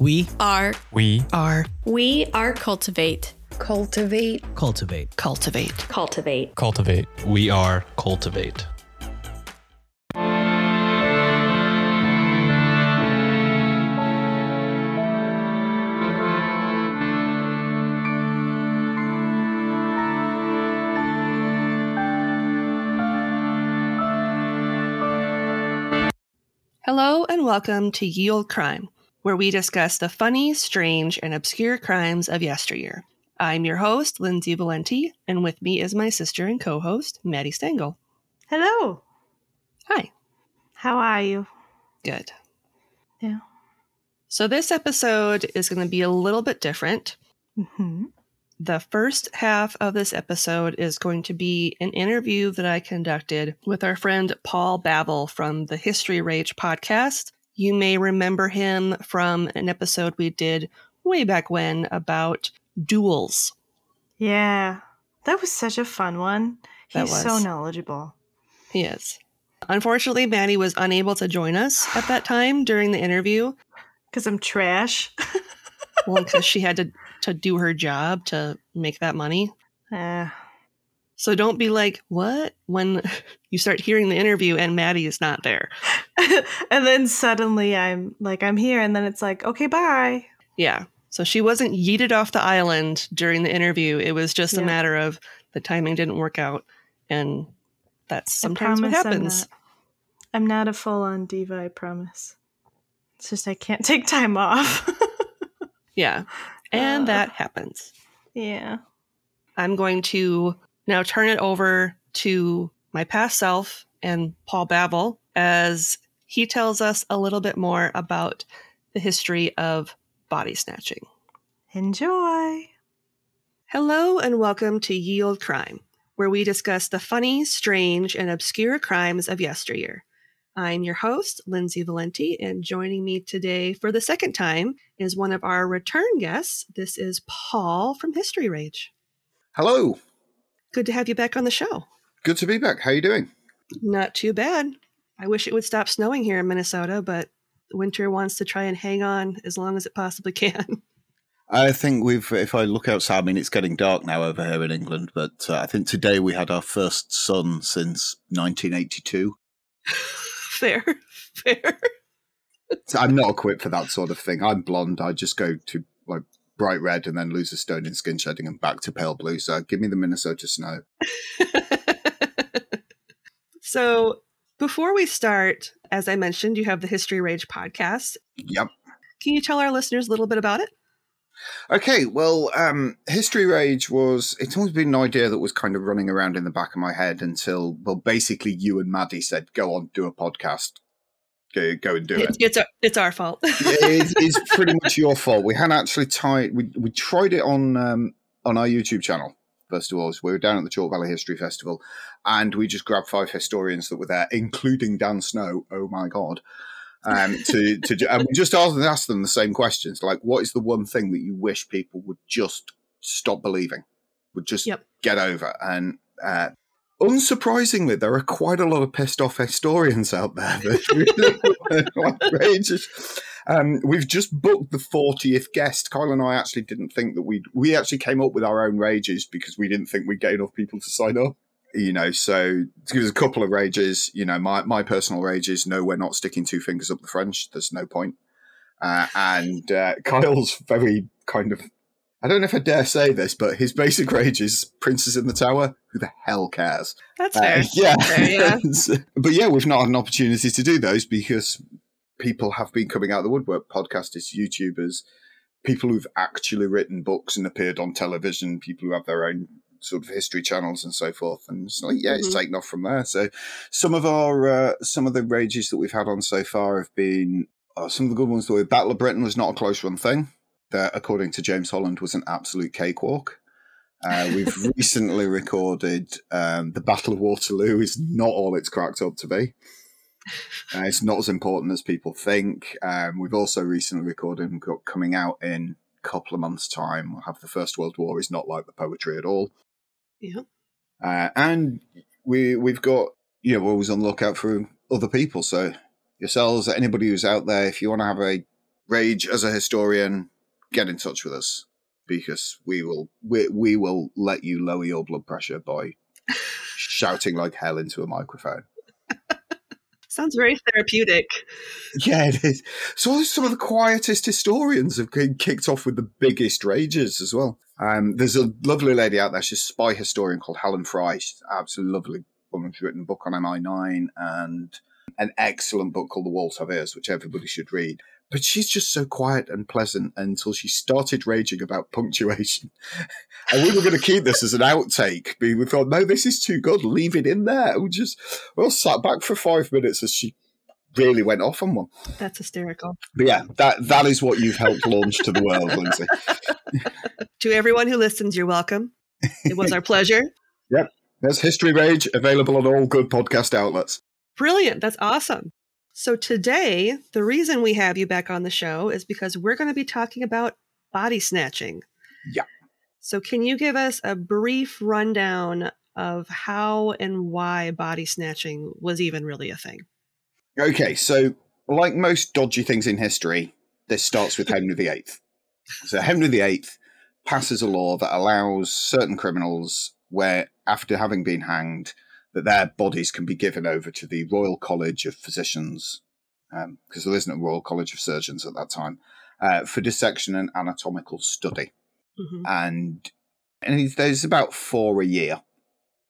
We are. We are. We are cultivate. Cultivate. Cultivate. Cultivate. Cultivate. Cultivate. We are cultivate. Hello and welcome to Ye Olde Crime, where we discuss the funny, strange, and obscure crimes of yesteryear. I'm your host, Lindsay Valenti, and with me is my sister and co host, Maddie Stengel. Hello. Hi. How are you? Good. Yeah. So, this episode is going to be a little bit different. Mm-hmm. The first half of this episode is going to be an interview that I conducted with our friend Paul Bavill from the History Rage podcast. You may remember him from an episode we did way back when about duels. Yeah, that was such a fun one. He's so knowledgeable. He is. Unfortunately, Maddie was unable to join us at that time during the interview. Because I'm trash. Well, because she had to, to do her job to make that money. Eh. So don't be like, what? When you start hearing the interview and Maddie is not there. and then suddenly I'm like, I'm here. And then it's like, okay, bye. Yeah. So she wasn't yeeted off the island during the interview. It was just a matter of the timing didn't work out. And that's sometimes what promise I'm happens. not- I'm not a full on diva, I promise. It's just I can't take time off. Yeah. And Uh. that happens. yeah. I'm going to now turn it over to my past self and Paul Bavill as he tells us a little bit more about the history of body snatching. Enjoy. Hello and welcome to Ye Olde Crime, where we discuss the funny, strange, and obscure crimes of yesteryear. I'm your host, Lindsay Valenti, and joining me today for the second time is one of our return guests. This is Paul from History Rage. Hello. Good to have you back on the show. Good to be back. How are you doing? Not too bad. I wish it would stop snowing here in Minnesota, but winter wants to try and hang on as long as it possibly can. I think we've, if I look outside, I mean, it's getting dark now over here in England, but uh, I think today we had our first sun since 1982. fair, fair. I'm not equipped for that sort of thing. I'm blonde. I just go to like bright red and then lose a stone in skin shedding and back to pale blue. So give me the Minnesota snow. so, before we start, as I mentioned, you have the History Rage podcast. Yep. Can you tell our listeners a little bit about it? Okay, well, um, History Rage was, it's always been an idea that was kind of running around in the back of my head until, well, basically you and Maddie said, go on, do a podcast. Go, go and do it. It's, it's, our, it's our fault. it is pretty much your fault. We hadn't actually tried. We we tried it on um, on our YouTube channel. First of all, so we were down at the Chalk Valley History Festival, and we just grabbed five historians that were there, including Dan Snow. Oh my god! Um, to to and we just asked, asked them the same questions, like, what is the one thing that you wish people would just stop believing, would just Yep. get over? And uh, unsurprisingly, there are quite a lot of pissed off historians out there. That really outrageous. Um, we've just booked the 40th guest. Kyle and I actually didn't think that we'd, we actually came up with our own rages because we didn't think we'd get enough people to sign up. You know, so give a couple of rages, you know, my, my personal rage is no, we're not sticking two fingers up the French. There's no point. Uh, and uh, Kyle's very kind of, I don't know if I dare say this, but his basic rage is Princes in the Tower. Who the hell cares? That's Uh, fair. yeah. Fair, yeah. but yeah, we've not had an opportunity to do those because people have been coming out of the woodwork podcasters, YouTubers, people who've actually written books and appeared on television, people who have their own sort of history channels and so forth. And it's like, yeah, it's Mhm. taken off from there. So some of our, uh, some of the rages that we've had on so far have been uh, some of the good ones were Battle of Britain was not a close run thing. That, according to James Holland, was an absolute cakewalk. Uh, we've recently recorded um, the Battle of Waterloo is not all it's cracked up to be. Uh, it's not as important as people think. Um, we've also recently recorded and got coming out in a couple of months' time. We'll have the First World War is not like the poetry at all. Yeah. Uh, and we we've got you know we're always on the lookout for other people. So yourselves, anybody who's out there, if you want to have a rage as a historian, get in touch with us because we will we, we will let you lower your blood pressure by shouting like hell into a microphone. Sounds very therapeutic. Yeah, it is. So some of the quietest historians have been kicked off with the biggest rages as well. Um, there's a lovely lady out there. She's a spy historian called Helen Fry. She's an absolutely lovely woman. She's written a book on MI9 and an excellent book called The Walls Have Ears, which everybody should read. But she's just so quiet and pleasant until she started raging about punctuation. and we were going to keep this as an outtake. But we thought, no, this is too good. Leave it in there. We just, we all sat back for five minutes as she really went off on one. That's hysterical. But yeah, that that is what you've helped launch to the world, Lindsay. to everyone who listens, you're welcome. It was our pleasure. Yep. There's History Rage available on all good podcast outlets. Brilliant. That's awesome. So, today, the reason we have you back on the show is because we're going to be talking about body snatching. Yeah. So, can you give us a brief rundown of how and why body snatching was even really a thing? Okay, so like most dodgy things in history, this starts with Henry VIII. So, Henry VIII passes a law that allows certain criminals, where after having been hanged, that their bodies can be given over to the Royal College of Physicians, because um, there isn't a Royal College of Surgeons at that time, uh, for dissection and anatomical study. Mm-hmm. And and there's about four a year,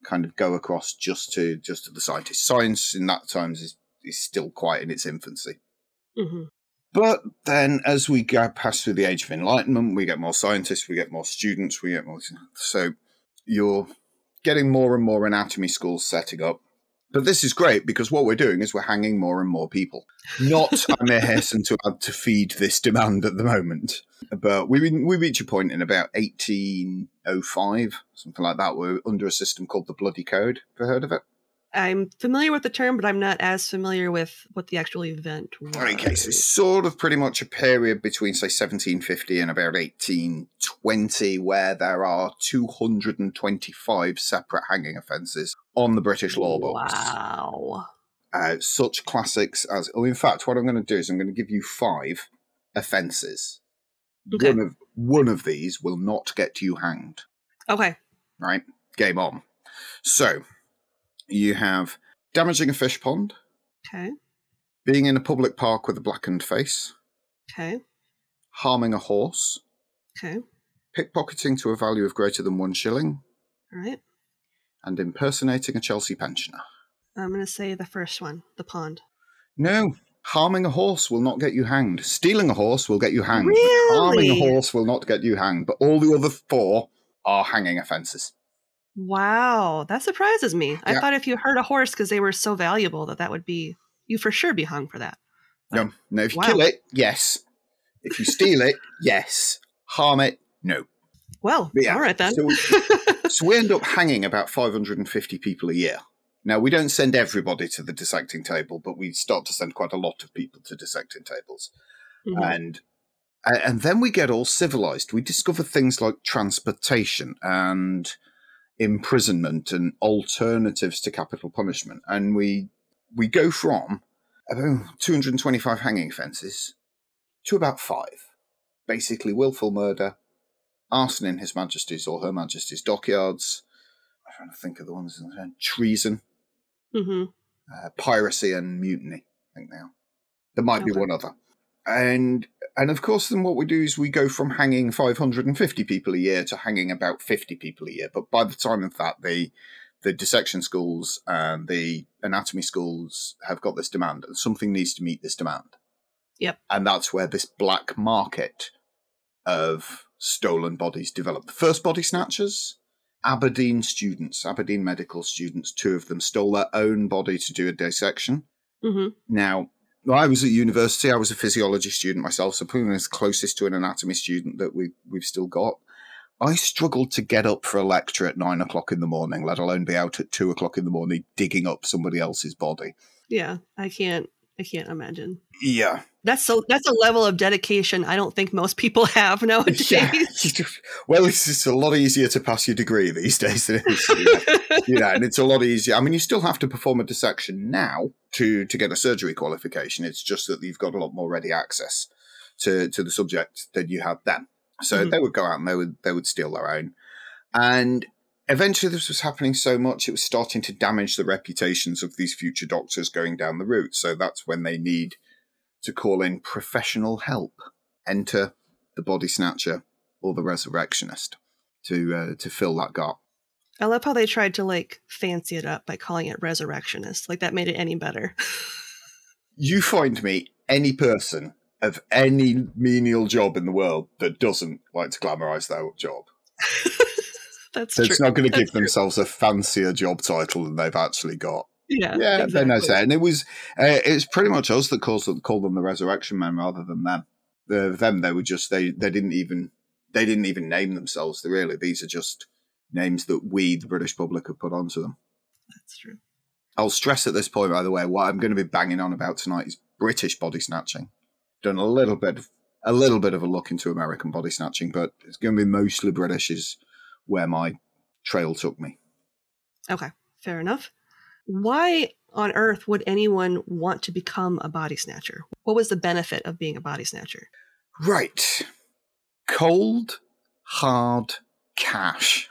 kind of go across just to just to the scientists. Science in that times is is still quite in its infancy. Mm-hmm. But then, as we go past through the age of enlightenment, we get more scientists, we get more students, we get more. So you're getting more and more anatomy schools setting up. But this is great because what we're doing is we're hanging more and more people. Not, I may hasten to add, to feed this demand at the moment. But we we reach a point in about 1805, something like that. We're under a system called the Bloody Code. Have you heard of it? I'm familiar with the term, but I'm not as familiar with what the actual event was. Okay, so it's sort of pretty much a period between, say, 1750 and about 1820, where there are 225 separate hanging offences on the British law books. Wow. Uh, such classics as, oh, in fact, what I'm going to do is I'm going to give you five offences. Okay. One of one of these will not get you hanged. Okay. Right. Game on. So you have damaging a fish pond. Okay. Being in a public park with a blackened face. Okay. Harming a horse. Okay. Pickpocketing to a value of greater than one shilling. All right. And impersonating a Chelsea pensioner. I'm going to say the first one, the pond. No, harming a horse will not get you hanged. Stealing a horse will get you hanged. Really? Harming a horse will not get you hanged. But all the other four are hanging offences. Wow, that surprises me. Yeah. I thought if you hurt a horse because they were so valuable that that would be you for sure be hung for that. But, no, no. If you wow. kill it, yes. If you steal it, yes. Harm it, no. Well, yeah, all right then. so, so we end up hanging about 550 people a year. Now we don't send everybody to the dissecting table, but we start to send quite a lot of people to dissecting tables, mm-hmm. and and then we get all civilized. We discover things like transportation and imprisonment and alternatives to capital punishment. And we we go from about 225 hanging offences to about five. Basically, willful murder, arson in His Majesty's or Her Majesty's dockyards. I'm trying to think of the ones. Treason, mm-hmm. uh, piracy, and mutiny. I think now there might okay. be one other and and of course then what we do is we go from hanging 550 people a year to hanging about 50 people a year. But by the time of that the the dissection schools and the anatomy schools have got this demand and something needs to meet this demand. Yep. And that's where this black market of stolen bodies developed the first body snatchers aberdeen students aberdeen medical students two of them stole their own body to do a dissection. Mm-hmm. now well, I was at university. I was a physiology student myself, so probably as closest to an anatomy student that we we've still got. I struggled to get up for a lecture at nine o'clock in the morning, let alone be out at two o'clock in the morning digging up somebody else's body. Yeah, I can't. I can't imagine. Yeah, That's so. That's a level of dedication I don't think most people have nowadays. yeah. well, it's just a lot easier to pass your degree these days than it is. You know, you know, and it's a lot easier. I mean, you still have to perform a dissection now to to get a surgery qualification. It's just that you've got a lot more ready access to to the subject than you had then. So Mhm. they would go out and they would they would steal their own, and eventually this was happening so much it was starting to damage the reputations of these future doctors going down the route. So that's when they need to call in professional help. Enter the body snatcher or the resurrectionist to uh, to fill that gap. I love how they tried to like fancy it up by calling it resurrectionist. Like that made it any better. You find me any person of any menial job in the world that doesn't like to glamorize their job. That's That's true. not going to give true. themselves a fancier job title than they've actually got. Yeah, Yeah, they know exactly. that, and it was uh, it's pretty much us that calls them, called them the resurrection men rather than them. The, them they were just they they didn't even they didn't even name themselves. Really, these are just names that we, the British public, have put onto them. That's true. I'll stress at this point, by the way, what I'm going to be banging on about tonight is British body snatching. Done a little bit, of, a little bit of a look into American body snatching, but it's going to be mostly British. Is where my trail took me. Okay, fair enough. Why on earth would anyone want to become a body snatcher? What was the benefit of being a body snatcher? Right, cold, hard cash,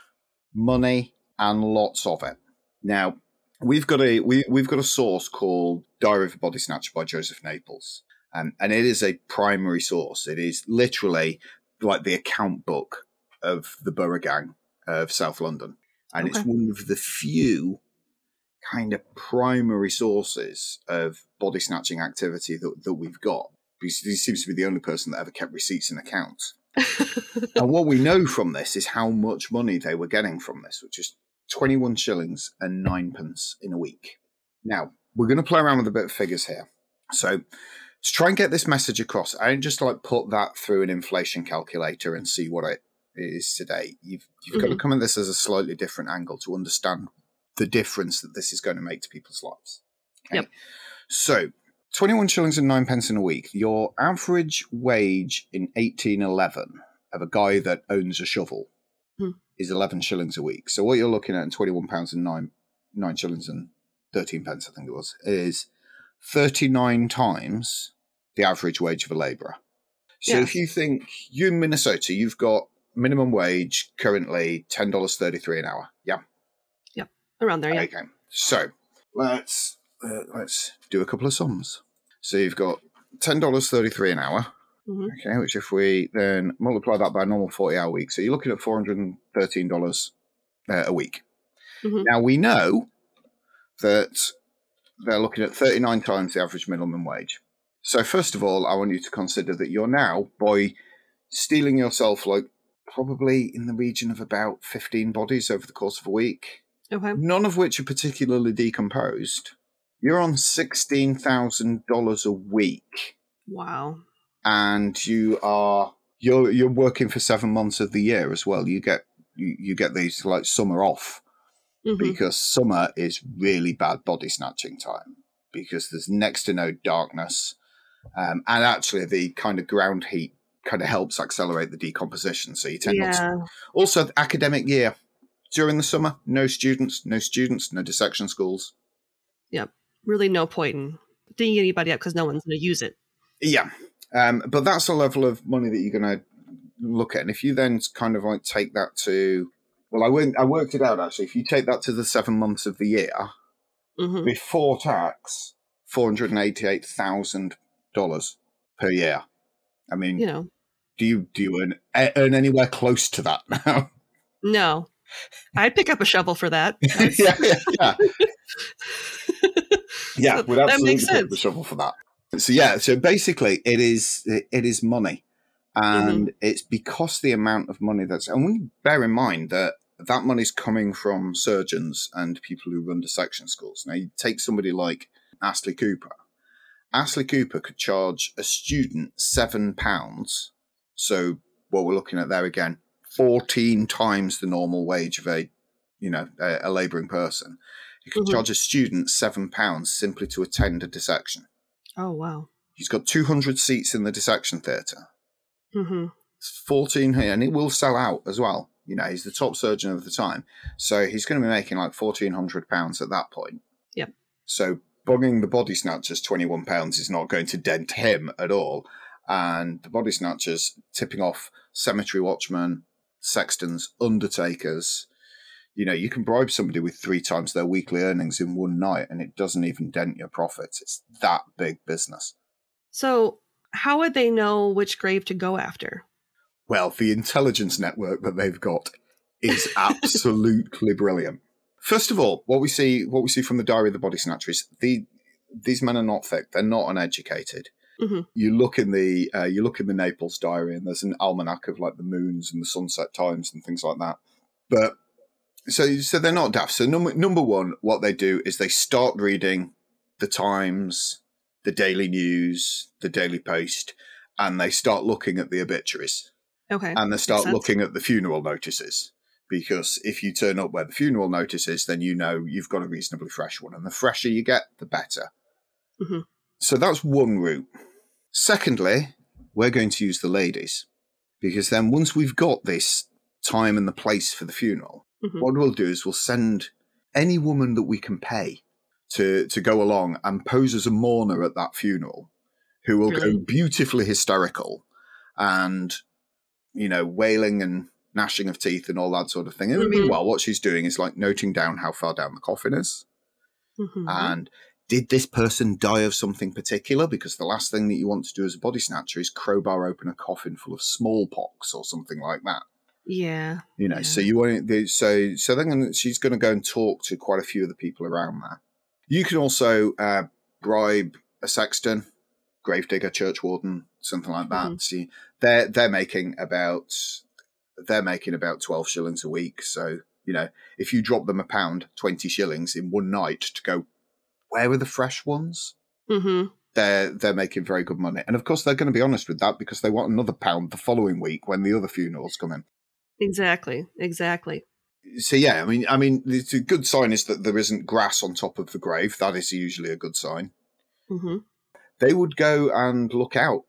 money, and lots of it. Now we've got a we, we've got a source called Diary of a Body Snatcher by Joseph Naples, um, and it is a primary source. It is literally like the account book of the Borough Gang of South London, and it's one of the few kind of primary sources of body snatching activity that, that we've got. Because he seems to be the only person that ever kept receipts and accounts. and what we know from this is how much money they were getting from this, which is 21 shillings and ninepence in a week. Now, we're going to play around with a bit of figures here. So, to try and get this message across, I don't just like put that through an inflation calculator and see what it is today. You've, you've got to come at this as a slightly different angle to understand the difference that this is going to make to people's lives. Yep. So, 21 shillings and nine pence in a week. Your average wage in 1811 of a guy that owns a shovel Hmm. is 11 shillings a week. So, what you're looking at in 21 pounds and nine, nine shillings and 13 pence, I think it was, is 39 times the average wage of a labourer. So, Yeah. if you think you in Minnesota, you've got minimum wage currently $10.33 an hour. Yeah. Yeah. Around there, yeah. Okay, so let's uh, let's do a couple of sums. So you've got ten dollars thirty three an hour. Mhm. Okay, which if we then multiply that by a normal forty hour week, so you're looking at four hundred and thirteen dollars uh, a week. Mhm. Now we know that they're looking at thirty nine times the average minimum wage. So first of all, I want you to consider that you're now by stealing yourself like probably in the region of about fifteen bodies over the course of a week Okay. none of which are particularly decomposed. You're on sixteen thousand dollars a week, Wow. and you are you're you're working for seven months of the year as well. You get you, you get these like summer off Mhm. because summer is really bad body snatching time because there's next to no darkness, um, and actually the kind of ground heat kind of helps accelerate the decomposition. So you tend not to also, the academic year during the summer, no students, no students, no dissection schools. Yeah, really no point in digging anybody up because no one's going to use it. Yeah, um, but that's the level of money that you're going to look at, and if you then kind of like take that to, well, I went, I worked it out actually. If you take that to the seven months of the year hmm before tax, four hundred and eighty-eight thousand dollars per year. I mean, You know, do you do you earn earn anywhere close to that now? no. I'd pick up a shovel for that. Yeah, yeah, yeah. yeah, So would absolutely pick up sense. shovel for that. So yeah, so basically, it is it is money, and Mm-hmm. it's because the amount of money that's and we bear in mind that that money's coming from surgeons and people who run dissection schools. Now, you take somebody like Astley Cooper, Astley Cooper could charge a student seven pounds. So what we're looking at there again, fourteen times the normal wage of a, you know, a, a labouring person. You could Mhm. charge a student seven pounds simply to attend a dissection. Oh wow. He's got two hundred seats in the dissection theatre. Mm-hmm. 14 here, and it will sell out as well. You know, he's the top surgeon of the time. So he's going to be making like £1,400 at that point. Yep. So bugging the body snatchers £21 is not going to dent him at all. And the body snatchers tipping off cemetery watchmen, sextons, undertakers. You know, you can bribe somebody with three times their weekly earnings in one night and it doesn't even dent your profits. It's that big business. So how would they know which grave to go after? Well, the intelligence network that they've got is absolutely brilliant. First of all, what we see, what we see from the Diary of the Body Snatcher is the these men are not thick; they're not uneducated. Mhm. You look in the uh, you look in the Naples Diary, and there's an almanac of like the moons and the sunset times and things like that. But so so they're not daft. So number number one, what they do is they start reading the Times, the Daily News, the Daily Post, and they start looking at the obituaries Okay. and they start looking at the funeral notices because if you turn up where the funeral notice is, then you know you've got a reasonably fresh one, and the fresher you get, the better. Mhm. So that's one route. Secondly, we're going to use the ladies because then once we've got this time and the place for the funeral, Mhm. what we'll do is we'll send any woman that we can pay to to go along and pose as a mourner at that funeral, who will go beautifully hysterical and you know wailing and gnashing of teeth and all that sort of thing. And Mhm. meanwhile, what she's doing is like noting down how far down the coffin is Mhm. and did this person die of something particular? Because the last thing that you want to do as a body snatcher is crowbar open a coffin full of smallpox or something like that. yeah. You know, Yeah. so you want to, so so then gonna, she's going to go and talk to quite a few of the people around there. You can also uh, bribe a sexton, gravedigger, church warden, something like that. Mhm. See, they're they're making about they're making about twelve shillings a week. So you know, if you drop them a pound, twenty shillings in one night to go, where are the fresh ones? Mm-hmm. They're they're making very good money, and of course they're going to be honest with that because they want another pound the following week when the other funerals come in. Exactly. Exactly. so yeah, I mean, I mean, it's a good sign is that there isn't grass on top of the grave. That is usually a good sign. Mm-hmm. They would go and look out,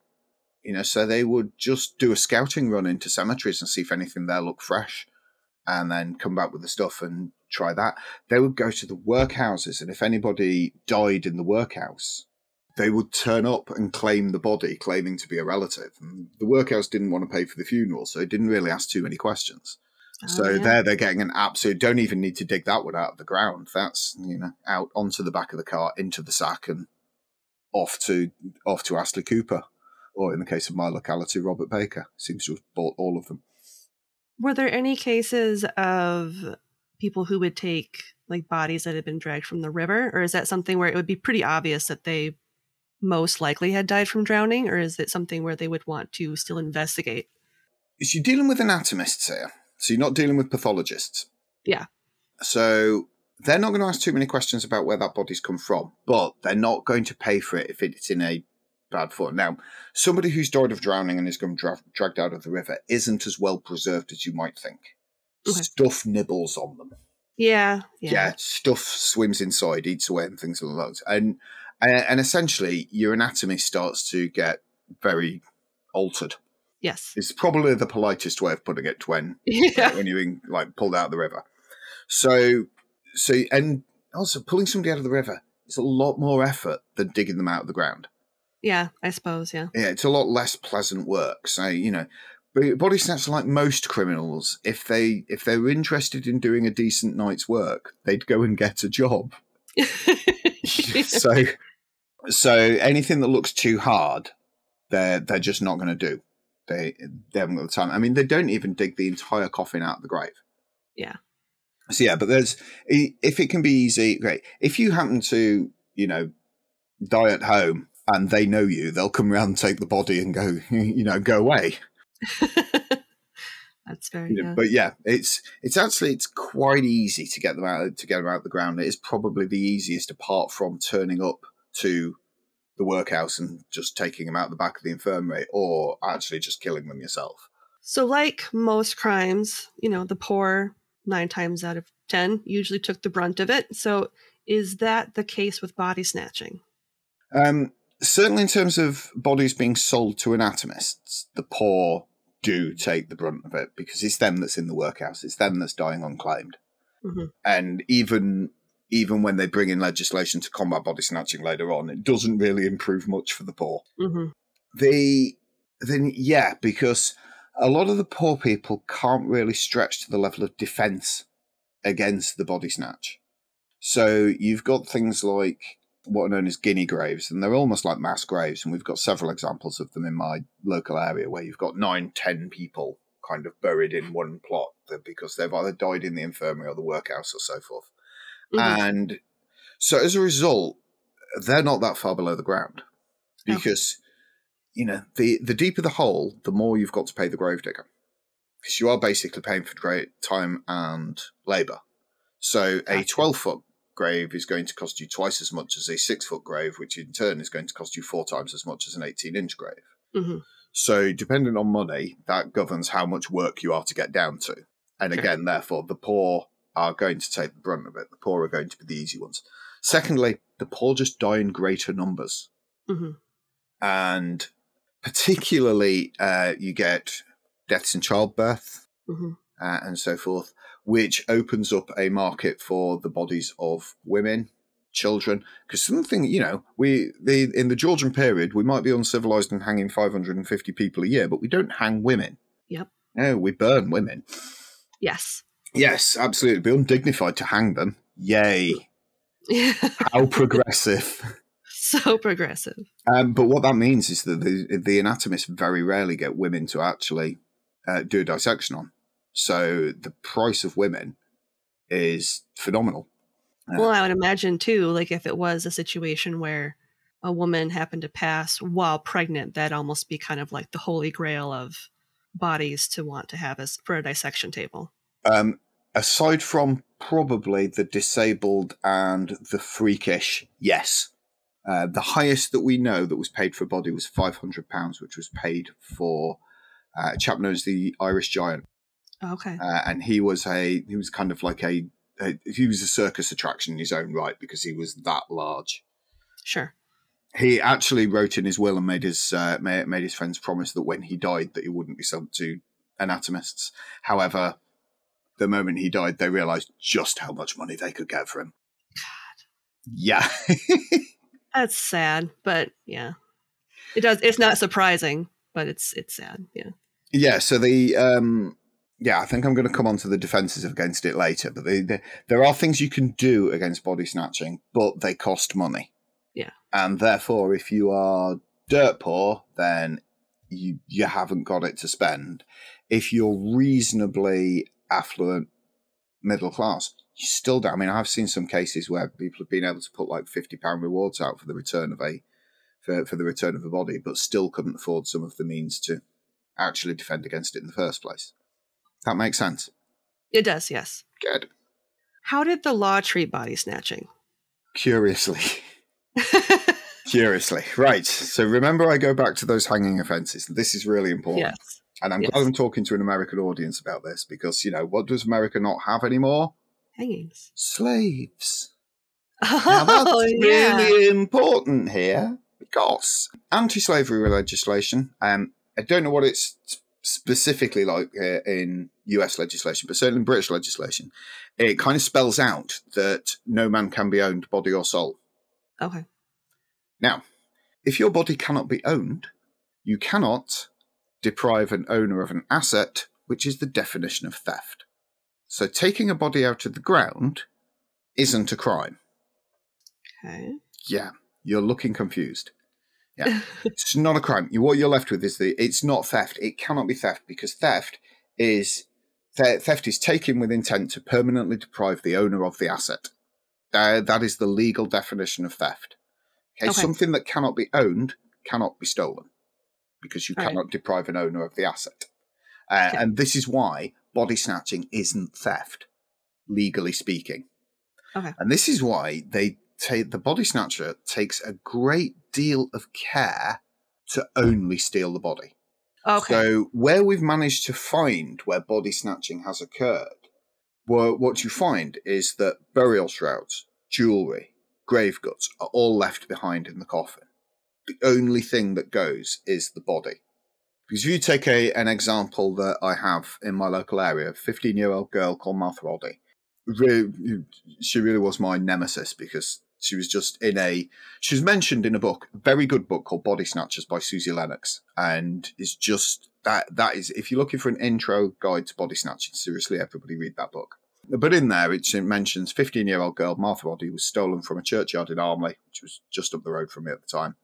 you know. So they would just do a scouting run into cemeteries and see if anything there looked fresh, and then come back with the stuff and try that. They would go to the workhouses, and if anybody died in the workhouse, they would turn up and claim the body, claiming to be a relative. And the workhouse didn't want to pay for the funeral, so it didn't really ask too many questions. Oh, so Oh, yeah. there they're getting an absolute don't even need to dig that one out of the ground. That's you know, out onto the back of the car, into the sack and off to off to Astley Cooper. Or in the case of my locality, Robert Baker. Seems to have bought all of them. Were there any cases of people who would take like bodies that had been dragged from the river, or is that something where it would be pretty obvious that they most likely had died from drowning, or is it something where they would want to still investigate? Is you're dealing with anatomists here. So you're not dealing with pathologists. Yeah. So they're not going to ask too many questions about where that body's come from, but they're not going to pay for it if it's in a bad form. Now, somebody who's died of drowning and is going dra- dragged out of the river isn't as well preserved as you might think. Okay. Stuff nibbles on them. Yeah, Yeah. yeah, stuff swims inside, eats away, and things like that. And and and essentially, your anatomy starts to get very altered. yes, It's probably the politest way of putting it when yeah, when you're being like pulled out of the river. So, so and also pulling somebody out of the river is a lot more effort than digging them out of the ground. Yeah. I suppose, yeah, Yeah, it's a lot less pleasant work. So you know, but body snatchers like most criminals, if they if they were interested in doing a decent night's work, they'd go and get a job. so, so anything that looks too hard, they're they're just not going to do. They they haven't got the time. I mean, they don't even dig the entire coffin out of the grave. Yeah. So yeah, but there's if it can be easy, great. If you happen to, you know, die at home and they know you, they'll come around and take the body and go, you know, go away. that's very. You know. But yeah, it's it's actually it's quite easy to get them out to get them out of the ground. It is probably the easiest apart from turning up to the workhouse and just taking them out the back of the infirmary, or actually just killing them yourself. So, like most crimes, you know, the poor, nine times out of 10, usually took the brunt of it. So, is that the case with body snatching? Um, certainly, in terms of bodies being sold to anatomists, the poor do take the brunt of it because it's them that's in the workhouse, it's them that's dying unclaimed. Mhm. And even even when they bring in legislation to combat body snatching later on, it doesn't really improve much for the poor. hmm the then yeah, because a lot of the poor people can't really stretch to the level of defense against the body snatch. So you've got things like what are known as guinea graves, and they're almost like mass graves, and we've got several examples of them in my local area where you've got nine, ten people kind of buried in one plot because they've either died in the infirmary or the workhouse or so forth. Mhm. And so as a result, they're not that far below the ground Oh. because you know the the deeper the hole, the more you've got to pay the gravedigger because you are basically paying for great time and labour. So a twelve foot grave is going to cost you twice as much as a six foot grave, which in turn is going to cost you four times as much as an eighteen inch grave. hmm So depending on money, that governs how much work you are to get down to. And again, therefore, the poor are going to take the brunt of it. The poor are going to be the easy ones. Secondly, the poor just die in greater numbers. hmm And particularly, uh, you get deaths in childbirth hmm uh, and so forth, which opens up a market for the bodies of women, children. Because something, you know, we the in the Georgian period, we might be uncivilized and hanging 550 people a year, but we don't hang women. Yep. No, we burn women. Yes. Yes, absolutely. It'd be undignified to hang them. Yay. How progressive. so progressive. Um, but what that means is that the, the anatomists very rarely get women to actually uh, do a dissection on. So the price of women is phenomenal. Well, I would imagine too, like if it was a situation where a woman happened to pass while pregnant, that'd almost be kind of like the holy grail of bodies to want to have as for a dissection table. Um, aside from probably the disabled and the freakish, yes. Uh, the highest that we know that was paid for a body was £500, which was paid for uh, a chap known as the Irish Giant. Okay. uh, and he was a he was kind of like a, a he was a circus attraction in his own right because he was that large. Sure. He actually wrote in his will and made his uh, made, made his friends promise that when he died that he wouldn't be sold to anatomists. However, the moment he died, they realised just how much money they could get for him. God. Yeah. That's sad, but yeah. It does it's not surprising, but it's it's sad. Yeah. Yeah, so the um yeah, I think I'm going to come on to the defenses against it later, but the, the, there are things you can do against body snatching, but they cost money. Yeah. And therefore, if you are dirt poor, then you you haven't got it to spend. If you're reasonably affluent, middle class, you still don't. I mean, I've seen some cases where people have been able to put like fifty pound rewards out for the return of a for, for the return of a body, but still couldn't afford some of the means to actually defend against it in the first place. That makes sense. It does, yes. Good. How did the law treat body snatching? Curiously. Curiously. Right. So remember, I go back to those hanging offences. This is really important. yes. And I'm Yes. glad I'm talking to an American audience about this because, you know, what does America not have anymore? Hangings. Slaves. Now, that's Oh, yeah. really important here because anti slavery legislation, um, I don't know what it's specifically like uh, in US legislation, but certainly in British legislation, it kind of spells out that no man can be owned, body or soul. Okay. Now, if your body cannot be owned, you cannot deprive an owner of an asset, which is the definition of theft. So taking a body out of the ground isn't a crime. Okay. Yeah, you're looking confused. Yeah, it's not a crime. What you're left with is the it's not theft. It cannot be theft because theft is the- theft is taken with intent to permanently deprive the owner of the asset. Uh, that is the legal definition of theft. Okay, Okay. something that cannot be owned cannot be stolen because you Right. cannot deprive an owner of the asset. Uh, Okay. And this is why body snatching isn't theft, legally speaking. Okay. And this is why they take the body snatcher takes a great deal of care to only steal the body. Okay. So where we've managed to find where body snatching has occurred, well, what you find is that burial shrouds, jewelry, grave goods are all left behind in the coffin. The only thing that goes is the body. Because if you take a, an example that I have in my local area, a 15 year old girl called Martha Roddy, really, she really was my nemesis because she was just in a. She was mentioned in a book, a very good book called Body Snatchers by Suzie Lennox, and is just that. That is, if you're looking for an intro guide to body snatching, seriously, everybody read that book. But in there, it mentions 15 year old girl Martha Roddy was stolen from a churchyard in Armley, which was just up the road from me at the time.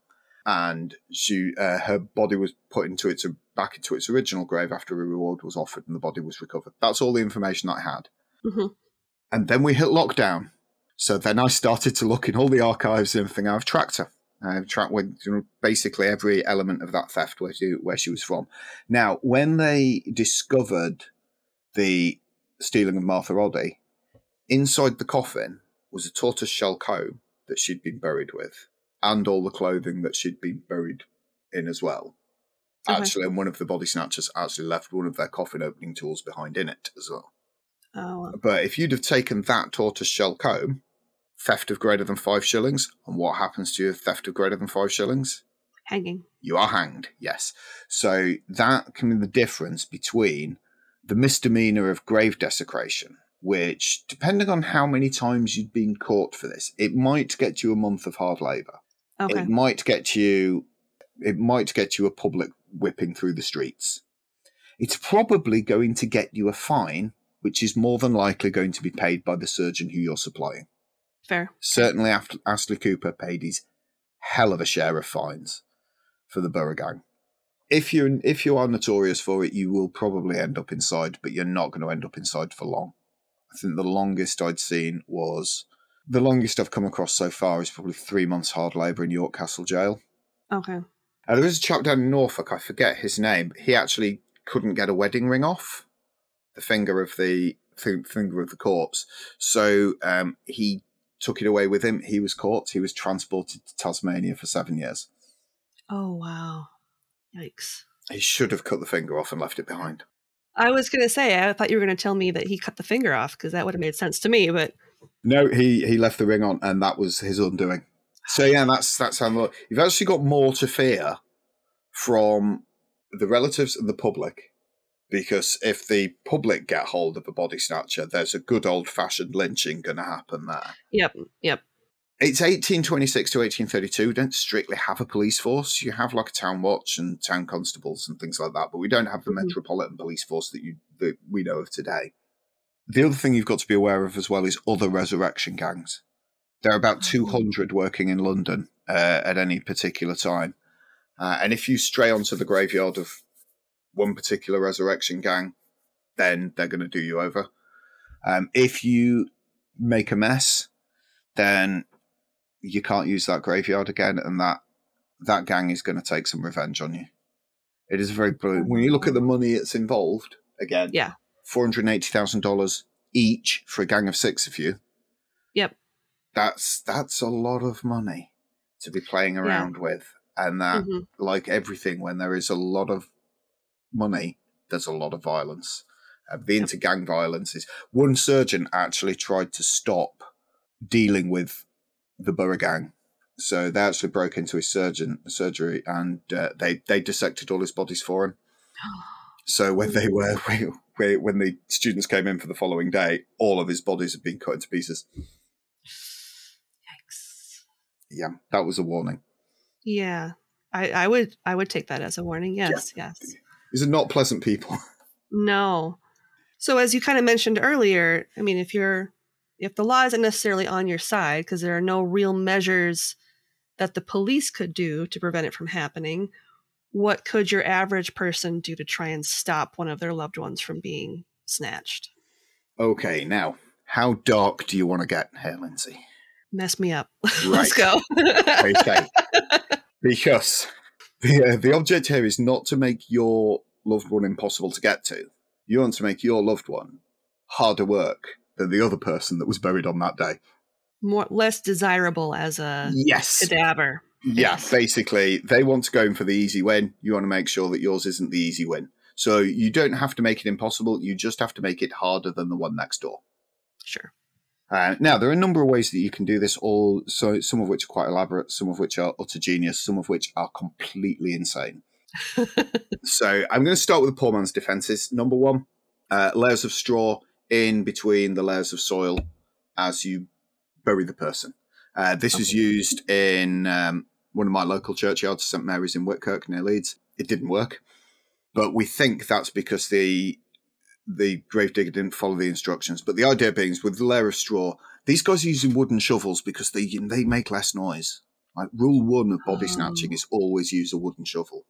And she, uh, her body was put into its back into its original grave after a reward was offered, and the body was recovered. That's all the information that I had. hmm And then we hit lockdown. So then I started to look in all the archives and everything. I've tracked her. I've tracked with basically every element of that theft where she, where she was from. Now, when they discovered the stealing of Martha Roddy, inside the coffin was a tortoise shell comb that she'd been buried with, and all the clothing that she'd been buried in as well. Okay. Actually, and one of the body snatchers actually left one of their coffin opening tools behind in it as well. Oh, well. But if you'd have taken that tortoise shell comb, theft of greater than five shillings, and what happens to your theft of greater than five shillings? hanging. You are hanged, yes. So that can be the difference between the misdemeanor of grave desecration, which, depending on how many times you'd been caught for this, it might get you a month of hard labour. Okay. It might get you it might get you a public whipping through the streets. It's probably going to get you a fine, which is more than likely going to be paid by the surgeon who you're supplying. Fair. Certainly, after Astley Cooper paid his hell of a share of fines for the Borough Gang. If you if you are notorious for it, you will probably end up inside, but you're not going to end up inside for long. I think the longest I'd seen was the longest I've come across so far is probably three months hard labour in York Castle Jail. Okay. Uh, there was a chap down in Norfolk, I forget his name. He actually couldn't get a wedding ring off the finger of the fi- finger of the corpse, so um, he took it away with him. He was caught. He was transported to Tasmania for seven years. Oh wow. Yikes. He should have cut the finger off and left it behind. I was gonna say I thought you were gonna tell me that he cut the finger off because that would have made sense to me, but No, he he left the ring on, and that was his undoing. So yeah, that's that's how. You've actually got more to fear from the relatives and the public, because if the public get hold of a body snatcher, there's a good old fashioned lynching going to happen there. yep, yep. It's 1826 to 1832. We don't strictly have a police force. You have like a town watch and town constables and things like that, but we don't have the Mhm. metropolitan police force that you that we know of today. The other thing you've got to be aware of as well is other resurrection gangs. There are about 200 working in London uh, at any particular time, uh, and if you stray onto the graveyard of one particular resurrection gang, then they're going to do you over. Um, if you make a mess, then you can't use that graveyard again, and that that gang is going to take some revenge on you. It is very brilliant. When you look at the money that's involved, again, Yeah. four hundred eighty thousand dollars each for a gang of six of you. Yep. That's that's a lot of money to be playing around with, and that, Mhm. like everything, when there is a lot of money, there's a lot of violence. Uh, the inter-gang violence is one surgeon actually tried to stop dealing with the Borough Gang. So they actually broke into his surgeon surgery and uh, they they dissected all his bodies for him. So when they were when the students came in for the following day, all of his bodies had been cut into pieces. Yikes. Yeah, that was a warning. Yeah. I, I would I would take that as a warning. Yes, yes. These are not pleasant people. No. So as you kind of mentioned earlier, I mean, if you're if the law isn't necessarily on your side because there are no real measures that the police could do to prevent it from happening, what could your average person do to try and stop one of their loved ones from being snatched? Okay, now how dark do you want to get here, Lindsay? Mess me up. Let's go. okay. because the, uh, the object here is not to make your loved one impossible to get to. You want to make your loved one harder work than the other person that was buried on that day. More less desirable as a Yes. cadaver. Yeah, Yes. basically, they want to go in for the easy win. You want to make sure that yours isn't the easy win. So you don't have to make it impossible. You just have to make it harder than the one next door. Sure. Uh, now, there are a number of ways that you can do this. All so some of which are quite elaborate, some of which are utter genius, some of which are completely insane. so I'm going to start with the poor man's defenses. Number one, uh, layers of straw in between the layers of soil as you bury the person. Uh, this is used in um, one of my local churchyards, St Mary's in Whitkirk near Leeds. It didn't work, but we think that's because the the gravedigger didn't follow the instructions. But the idea being is with the layer of straw, these guys are using wooden shovels because they they make less noise. Like rule one of body snatching Oh. is always use a wooden shovel.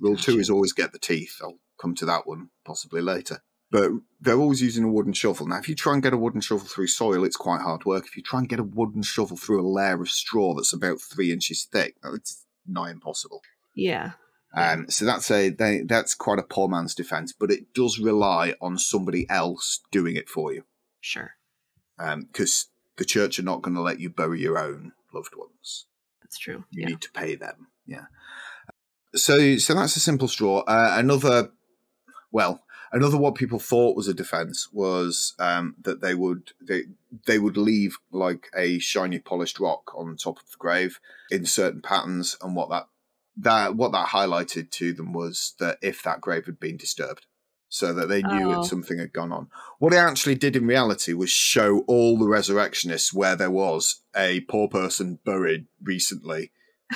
Rule two is always get the teeth. I'll come to that one possibly later. But they're always using a wooden shovel. Now, if you try and get a wooden shovel through soil, it's quite hard work. If you try and get a wooden shovel through a layer of straw that's about three inches thick, it's nigh impossible. Yeah. Um, so that's a they, that's quite a poor man's defense, but it does rely on somebody else doing it for you Sure. because the church are not going to let you bury your own loved ones. That's true. You Yeah. need to pay them. Yeah. So so that's a simple straw. Uh, another, well, another what people thought was a defense was um, that they would they they would leave like a shiny polished rock on top of the grave in certain patterns, and what that that what that highlighted to them was that if that grave had been disturbed. So that they knew Oh. that something had gone on. What it actually did in reality was show all the resurrectionists where there was a poor person buried recently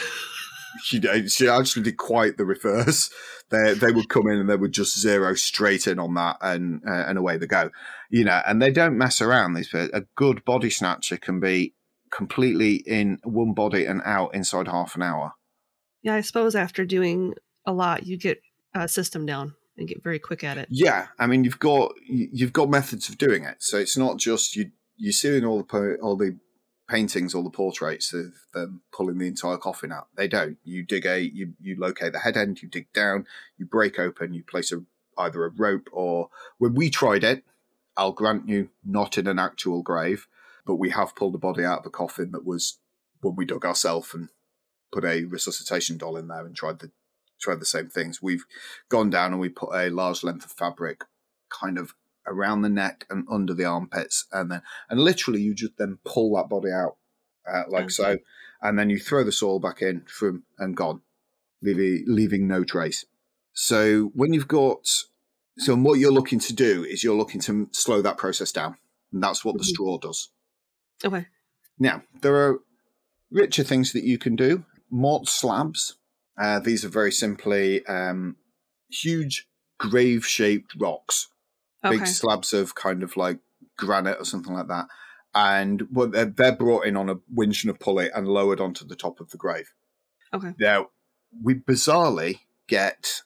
she, she actually did quite the reverse. They they would come in and they would just zero straight in on that, and uh, and away they go. You know, and they don't mess around. These a good body snatcher can be completely in one body and out inside half an hour. Yeah, I suppose after doing a lot, you get a system down and get very quick at it. Yeah, I mean you've got you- you've got methods of doing it. So it's not just you you're seeing all the all the paintings, all the portraits of them pulling the entire coffin out. They don't. You dig a you you locate the head end, you dig down, you break open, you place a either a rope or when we tried it, I'll grant you, not in an actual grave, but we have pulled a body out of a coffin that was when we dug ourselves and put a resuscitation doll in there and tried the tried the same things. We've gone down and we put a large length of fabric kind of around the neck and under the armpits and then and literally you just then pull that body out uh, like so and then you throw the soil back in from and gone leaving leaving no trace so when you've got so what you're looking to do is you're looking to slow that process down and that's what the Mhm. straw does Okay. now, there are richer things that you can do. Mort slabs. Uh, these are very simply um, huge grave shaped rocks, Okay. big slabs of kind of like granite or something like that. And well, they're, they're brought in on a winch and a pulley and lowered onto the top of the grave. Okay. Now, we bizarrely get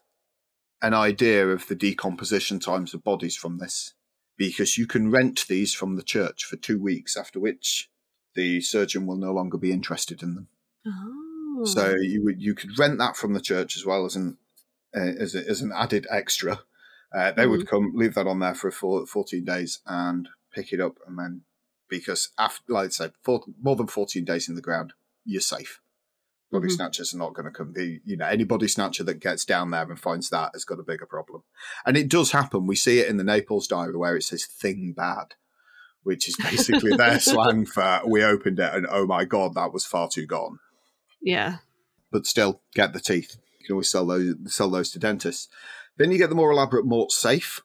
an idea of the decomposition times of bodies from this because you can rent these from the church for two weeks, after which the surgeon will no longer be interested in them. Oh. So you would you could rent that from the church as well as an uh, as, a, as an added extra. Uh, they would come leave that on there for four, 14 days and pick it up and then because after like I said four, more than 14 days in the ground you're safe. Body Mhm. snatchers are not going to come. The, you know, any body snatcher that gets down there and finds that has got a bigger problem. And it does happen. We see it in the Naples diary where it says "thing bad," which is basically their slang for we opened it and oh my god, that was far too gone yeah. but still get the teeth. You can always sell those sell those to dentists. Then you get the more elaborate Mort safe.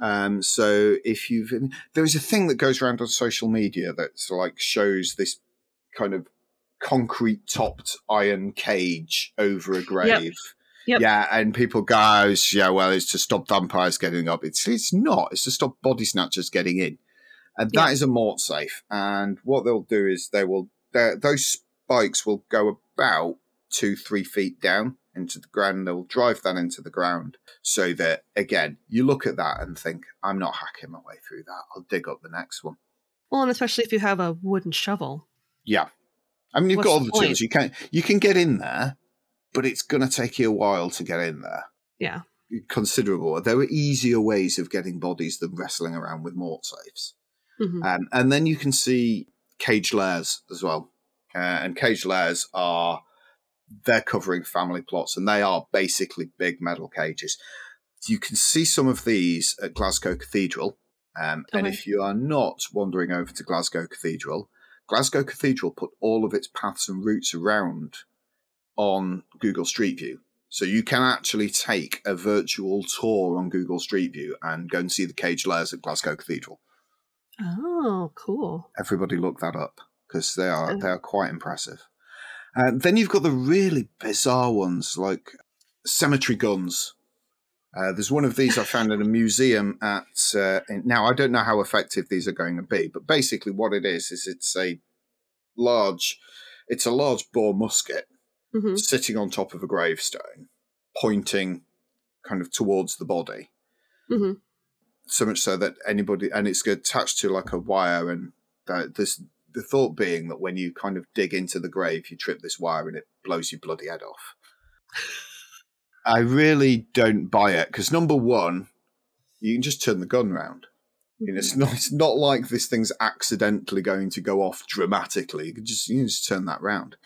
Um, so if you've there is a thing that goes around on social media that's like shows this kind of concrete topped iron cage over a grave. Yep. Yeah, and people goes, yeah, well, it's to stop vampires getting up. It's it's not. It's to stop body snatchers getting in, and that Yeah. is a mort safe. And what they'll do is they will those spikes will go about two three feet down into the ground. They'll drive that into the ground so that again you look at that and think, I'm not hacking my way through that. I'll dig up the next one. Well, and especially if you have a wooden shovel. Yeah. I mean, you've What's got all the the tools. You can you can get in there, but it's going to take you a while to get in there. Yeah. Considerable. There are easier ways of getting bodies than wrestling around with mort safes. Mhm. Um, and then you can see cage layers as well. Uh, and cage layers are they're covering family plots, and they are basically big metal cages. You can see some of these at Glasgow Cathedral. Um, And if you are not wandering over to Glasgow Cathedral, Glasgow Cathedral put all of its paths and routes around on Google Street View. So you can actually take a virtual tour on Google Street View and go and see the cage layers at Glasgow Cathedral. Oh, cool. Everybody look that up because they are Oh. they are quite impressive. Uh, then you've got the really bizarre ones like cemetery guns. Uh, there's one of these I found in a museum at. Uh, in- now I don't know how effective these are going to be, but basically what it is is it's a large, it's a large bore musket hmm sitting on top of a gravestone, pointing kind of towards the body. hmm So much so that anybody, and it's attached to like a wire, and that this the thought being that when you kind of dig into the grave, you trip this wire and it blows your bloody head off. I really don't buy it because number one, you can just turn the gun round. You know, it's not it's not like this thing's accidentally going to go off dramatically. You can just you can just turn that round.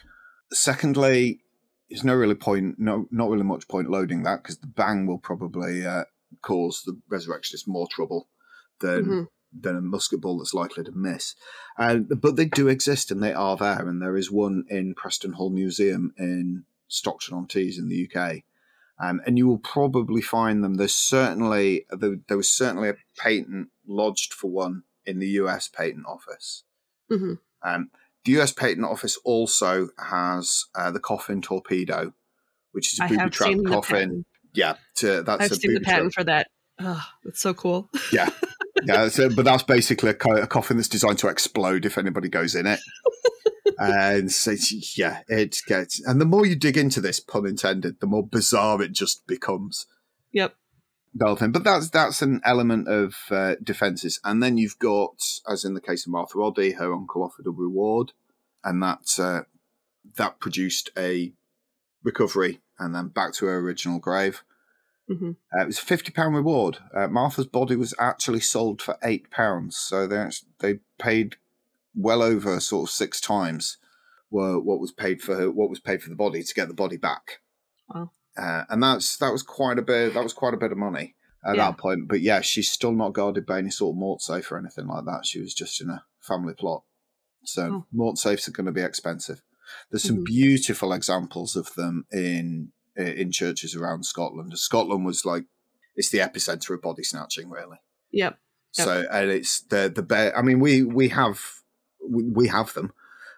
Secondly, there's no really point, no not really much point loading that because the bang will probably uh, cause the resurrectionist more trouble than Mhm. Than a musket ball that's likely to miss. Uh, but they do exist and they are there, and there is one in Preston Hall Museum in Stockton on Tees in the UK. Um, and you will probably find them. There's certainly there, there was certainly a patent lodged for one in the US Patent Office. Mhm. Um, the US Patent Office also has uh, the coffin torpedo, which is a booby trap coffin. Yeah, to, that's I've a seen the booby trap patent for that. Oh, that's so cool. yeah, yeah. So, but that's basically a, co- a coffin that's designed to explode if anybody goes in it. and so, yeah, it gets. And the more you dig into this, pun intended, the more bizarre it just becomes. Yep. The. But that's that's an element of uh, defences. And then you've got, as in the case of Martha Oddy, her uncle offered a reward, and that uh, that produced a recovery, and then back to her original grave. Hmm Uh, it was a fifty pound reward. Uh, Martha's body was actually sold for eight pounds, so they act- they paid well over sort of six times were what was paid for her, what was paid for the body to get the body back. Wow. Uh, and that's that was quite a bit. That was quite a bit of money at Yeah. that point. But yeah, she's still not guarded by any sort of mort safe or anything like that. She was just in a family plot. So Oh. mort safes are going to be expensive. There's some Mhm. beautiful examples of them in in churches around Scotland. Scotland was like it's the epicenter of body snatching, really. Yep. Yep. So and it's the the bear. I mean, we we have we, we have them,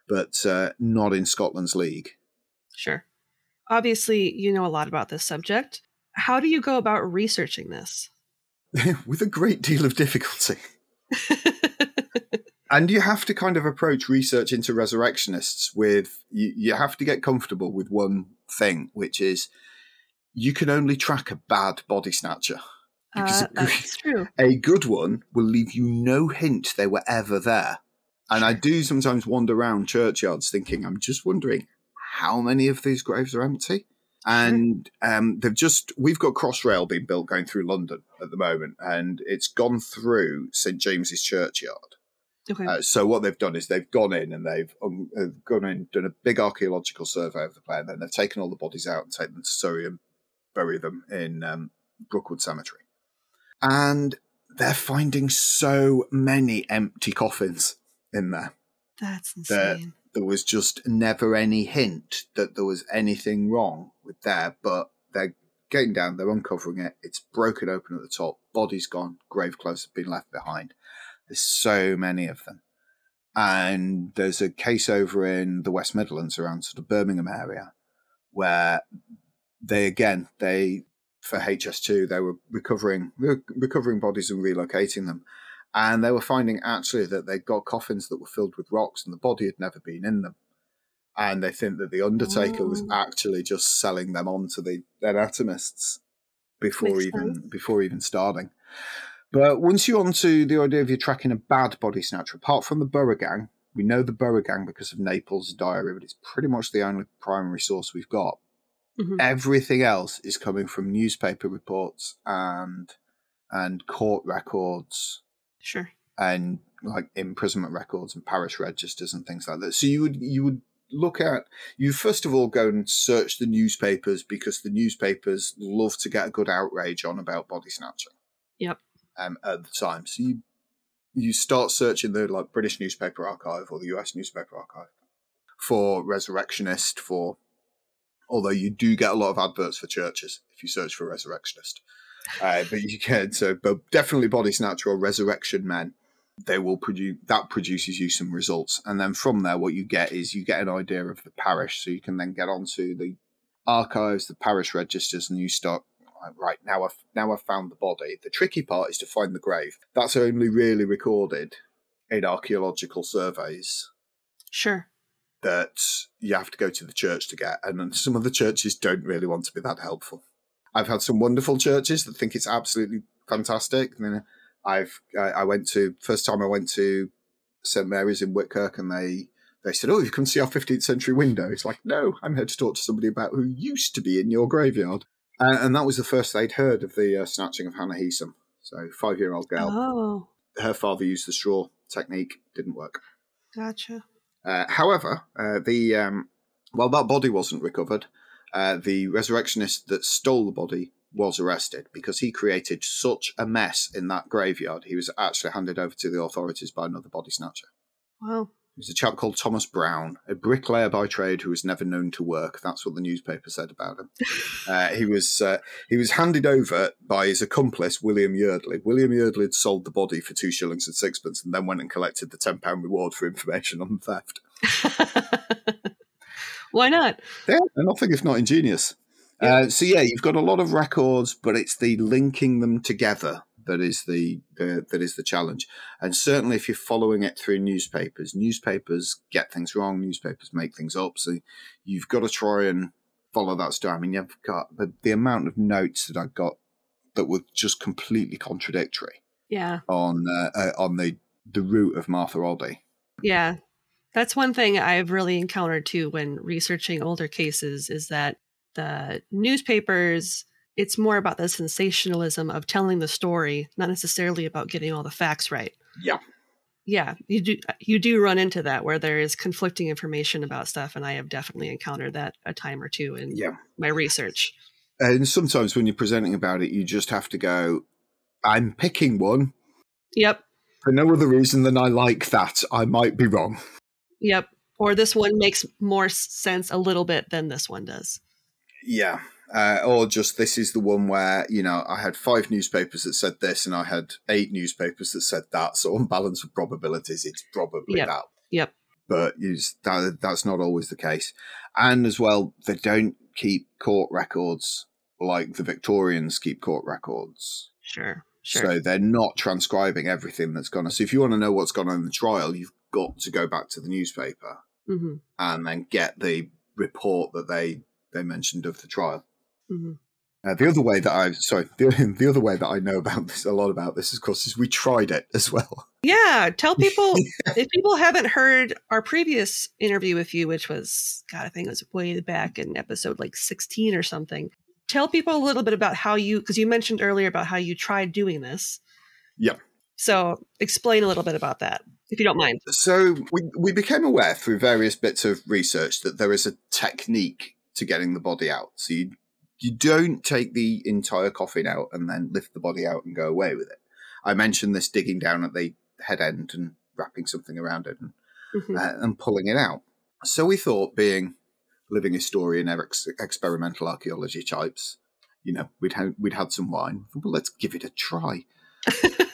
but uh, not in Scotland's league. Sure. Obviously, you know a lot about this subject. How do you go about researching this? with a great deal of difficulty. And you have to kind of approach research into resurrectionists with you, you have to get comfortable with one thing, which is you can only track a bad body snatcher. Because Uh, that's true. a good one will leave you no hint they were ever there. And I do sometimes wander around churchyards thinking, I'm just wondering how many of these graves are empty. And um, they've just, we've got Crossrail being built going through London at the moment, and it's gone through St James's Churchyard. Okay. Uh, so what they've done is they've gone in and they've um, uh, gone in, done a big archaeological survey of the place, and they've taken all the bodies out and taken them to Surrey and bury them in um, Brookwood Cemetery. And they're finding so many empty coffins in there. that's that insane. there was just never any hint that there was anything wrong with there, but they're getting down, they're uncovering it, it's broken open at the top, body's gone, grave clothes have been left behind. There's so many of them. And there's a case over in the West Midlands around sort of Birmingham area where they again they for HS2 they were recovering were recovering bodies and relocating them and they were finding actually that they'd got coffins that were filled with rocks and the body had never been in them and they think that the undertaker was Oh. actually just selling them on to the anatomists before Makes even sense. before even starting but once you're onto the idea of you tracking a bad body snatcher apart from the Borough Gang we know the Borough Gang because of Naples' diary, but it's pretty much the only primary source we've got. Mhm. Everything else is coming from newspaper reports and and court records Sure. and like imprisonment records and parish registers and things like that. So you would you would look at you first of all go and search the newspapers because the newspapers love to get a good outrage on about body snatching. Yep. Um, at the time, so you you start searching the like British newspaper archive or the US newspaper archive for resurrectionist for although you do get a lot of adverts for churches if you search for resurrectionist. Uh, but you can so but definitely body snatcher or resurrection men they will produce that produces you some results. And then from there what you get is you get an idea of the parish. So you can then get onto the archives the parish registers and you start right now i've now i've found the body. The tricky part is to find the grave. That's only really recorded in archaeological surveys Sure. that you have to go to the church to get and some of the churches don't really want to be that helpful. I've had some wonderful churches that think it's absolutely fantastic I mean, I've I I went to first time I went to St Mary's in Whitkirk, and they they said, "Oh, you can see our 15th century window." It's like, no, I'm here to talk to somebody about who used to be in your graveyard, and, and that was the first they'd heard of the uh, snatching of Hannah Heesum. So five year old girl, Oh, her father used the straw technique, didn't work. gotcha. Uh, however, uh, the um, while that body wasn't recovered, uh, the resurrectionist that stole the body was arrested because he created such a mess in that graveyard. He was actually handed over to the authorities by another body snatcher. Wow. Was a chap called Thomas Brown, a bricklayer by trade who was never known to work. That's what the newspaper said about him. uh, he was uh, he was handed over by his accomplice William Yeardley. William Yeardley had sold the body for two shillings and sixpence, and then went and collected the ten pound reward for information on the theft. Why not? Yeah, nothing if not ingenious. Uh, so yeah, you've got a lot of records, but it's the linking them together that is the, the that is the challenge. And certainly, if you're following it through newspapers, newspapers get things wrong. Newspapers make things up. So you've got to try and follow that story. I mean, you've got the, the amount of notes that I got that were just completely contradictory Yeah. on uh, uh, on the the route of Martha Oddie. Yeah. That's one thing I've really encountered too when researching older cases is that the newspapers, it's more about the sensationalism of telling the story, not necessarily about getting all the facts right. Yeah. Yeah, you do you do run into that where there is conflicting information about stuff and I have definitely encountered that a time or two in Yeah. my research. And sometimes when you're presenting about it, you just have to go, I'm picking one Yep. for no other reason than I like that. I might be wrong. Yep. Or this one makes more sense a little bit than this one does. Yeah. Uh, or just this is the one where, you know, I had five newspapers that said this and I had eight newspapers that said that. So on balance of probabilities, it's probably Yep. that. Yep. But that, that's not always the case. And as well, they don't keep court records like the Victorians keep court records. Sure. Sure. So they're not transcribing everything that's gone on. So if you want to know what's gone on in the trial, you've got to go back to the newspaper hmm and then get the report that they they mentioned of the trial. Hmm Uh, the other way that I sorry the, the other way that I know about this a lot about this, of course, is we tried it as well. Yeah, tell people if people haven't heard our previous interview with you, which was God, I think it was way back in episode like sixteen or something. Tell people a little bit about how you, because you mentioned earlier about how you tried doing this. Yep. So explain a little bit about that, if you don't mind. So we we became aware through various bits of research that there is a technique to getting the body out. So you you don't take the entire coffin out and then lift the body out and go away with it. I mentioned this digging down at the head end and wrapping something around it and Mhm. uh, and pulling it out. So we thought, being living historian, ex- experimental archaeology types, you know, we'd had we'd had some wine. Well, let's give it a try.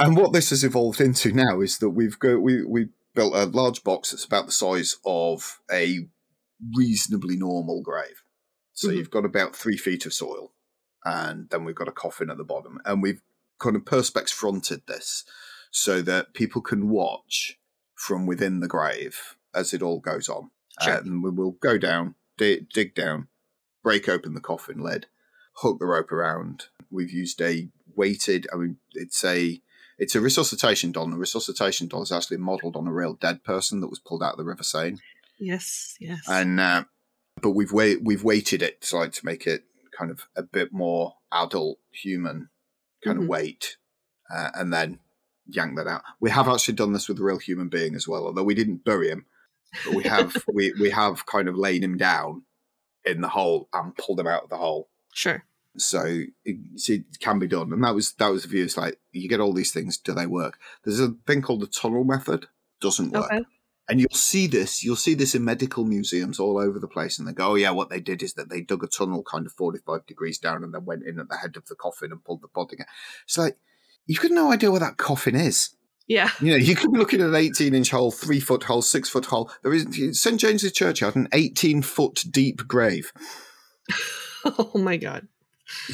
And what this has evolved into now is that we've go we we built a large box that's about the size of a reasonably normal grave. So Mhm. you've got about three feet of soil, and then we've got a coffin at the bottom, and we've kind of perspex fronted this so that people can watch from within the grave as it all goes on. Sure. And we will go down, dig, dig down, break open the coffin lid, hook the rope around. We've used a weighted. I mean, it's a it's a resuscitation doll. And the resuscitation doll is actually modelled on a real dead person that was pulled out of the River Seine. yes, yes. And uh, but we've wait we've weighted it so like, to make it kind of a bit more adult human kind Mhm. of weight, uh, and then yank that out. We have actually done this with a real human being as well, although we didn't bury him. but we have we we have kind of laid him down in the hole and pulled him out of the hole. Sure. So it, it can be done, and that was that was the view. It's like you get all these things, do they work? There's a thing called the tunnel method. Doesn't work. Okay. And you'll see this, you'll see this in medical museums all over the place. And they go, oh, yeah, what they did is that they dug a tunnel kind of 45 degrees down and then went in at the head of the coffin and pulled the body out. It's like, you've got no idea where that coffin is. Yeah. You know, you could be looking at an 18 inch hole, three foot hole, six foot hole. There is St. James's Churchyard, an 18 foot deep grave. oh my God.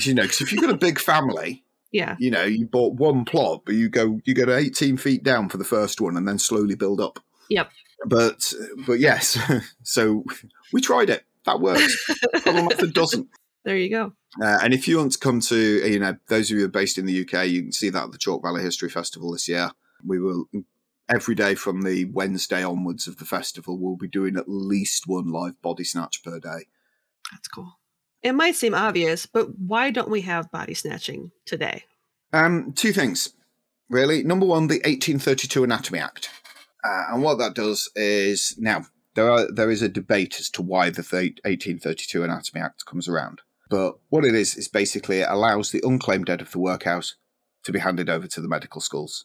You know, because if you've got a big family, Yeah. you know, you bought one plot, but you go you go to 18 feet down for the first one and then slowly build up. Yep. But but yes, so we tried it. That works. Tunnel method doesn't. There you go. Uh, and if you want to come to, you know, those of you who are based in the UK, you can see that at the Chalke Valley History Festival this year. We will every day from the Wednesday onwards of the festival, we'll be doing at least one live body snatch per day. That's cool. It might seem obvious, but why don't we have body snatching today? Um, two things, really. Number one, the 1832 Anatomy Act, uh, and what that does is now there are there is a debate as to why the 1832 Anatomy Act comes around. But what it is is basically it allows the unclaimed dead of the workhouse to be handed over to the medical schools,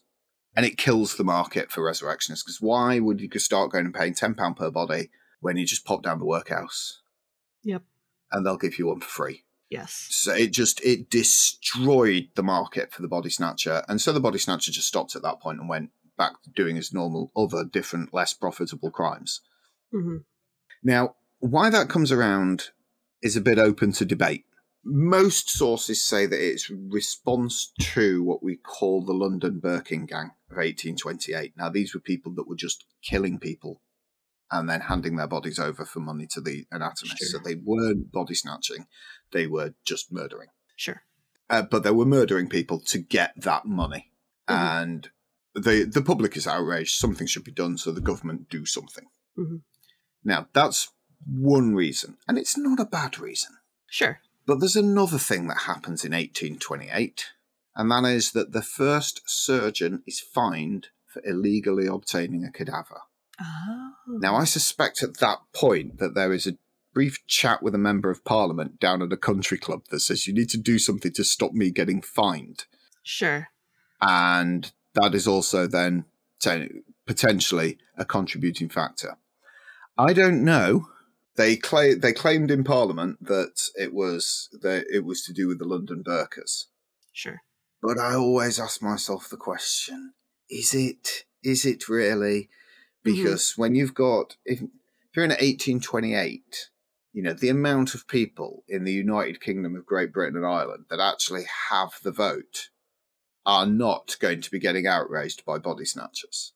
and it kills the market for resurrectionists. Because why would you start going and paying ten pound per body when you just pop down the workhouse? Yep. and they'll give you one for free. Yes. So it just it destroyed the market for the body snatcher, and so the body snatcher just stopped at that point and went back to doing his normal other different less profitable crimes. hmm Now, why that comes around is a bit open to debate. Most sources say that it's response to what we call the London Burking Gang of 1828. Now, these were people that were just killing people and then handing their bodies over for money to the anatomist. So they weren't body snatching, they were just murdering. Sure. Uh, but they were murdering people to get that money. Mhm. And the the public is outraged. Something should be done, so the government do something. Mhm. Now that's one reason, and it's not a bad reason. Sure. But there's another thing that happens in 1828, and that is that the first surgeon is fined for illegally obtaining a cadaver. Oh. Now, I suspect at that point that there is a brief chat with a member of parliament down at a country club that says, You need to do something to stop me getting fined. Sure. And that is also then te- potentially a contributing factor. I don't know. They, they claimed in parliament that it was that it was to do with the London Burkers. Sure. But I always ask myself the question: Is it? Is it really? Mm-hmm. Because when you've got, if, if you're in 1828, you know the amount of people in the United Kingdom of Great Britain and Ireland that actually have the vote are not going to be getting outraged by body snatchers.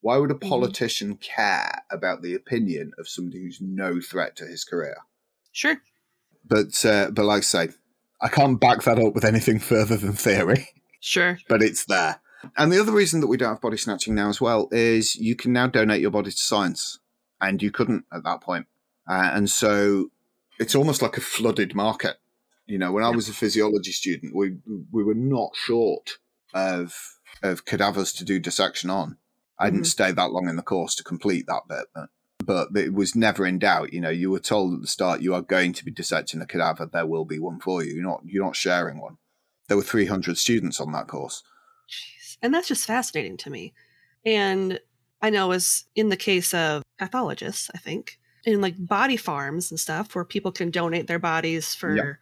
Why would a Mhm. politician care about the opinion of somebody who's no threat to his career? Sure. But uh, but like I say, I can't back that up with anything further than theory. Sure. but it's there. And the other reason that we don't have body snatching now as well is you can now donate your body to science, and you couldn't at that point. Uh, and so it's almost like a flooded market. You know, when I was a physiology student, we we were not short of of cadavers to do dissection on. I didn't Mhm. stay that long in the course to complete that bit, but but it was never in doubt. You know, you were told at the start you are going to be dissecting a cadaver. There will be one for you. You're not you're not sharing one. There were 300 students on that course. Jeez. And that's just fascinating to me. And I know as in the case of pathologists, I think, in like body farms and stuff where people can donate their bodies for Yeah.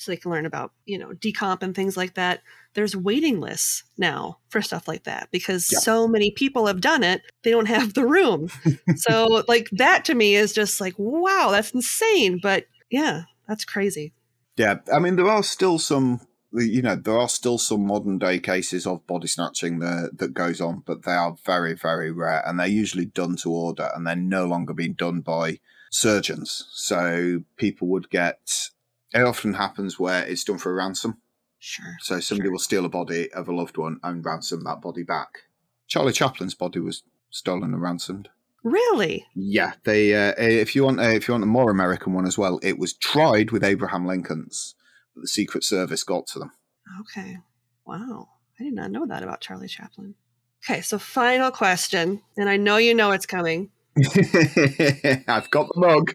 So they can learn about, you know, decomp and things like that. There's waiting lists now for stuff like that because Yeah. so many people have done it, they don't have the room. so like that to me is just like, wow, that's insane. But yeah, that's crazy. Yeah, I mean, there are still some, you know, there are still some modern day cases of body snatching that, that goes on, but they are very, very rare and they're usually done to order and they're no longer being done by surgeons. So people would get, it often happens where it's done for a ransom. Sure. So somebody Sure. will steal a body of a loved one and ransom that body back. Charlie Chaplin's body was stolen and ransomed. Really? Yeah, they. Uh, if you want, uh, if you want a more American one as well, it was tried with Abraham Lincoln's, but the Secret Service got to them. Okay. Wow. I did not know that about Charlie Chaplin. Okay, so final question, and I know you know it's coming. I've got the mug.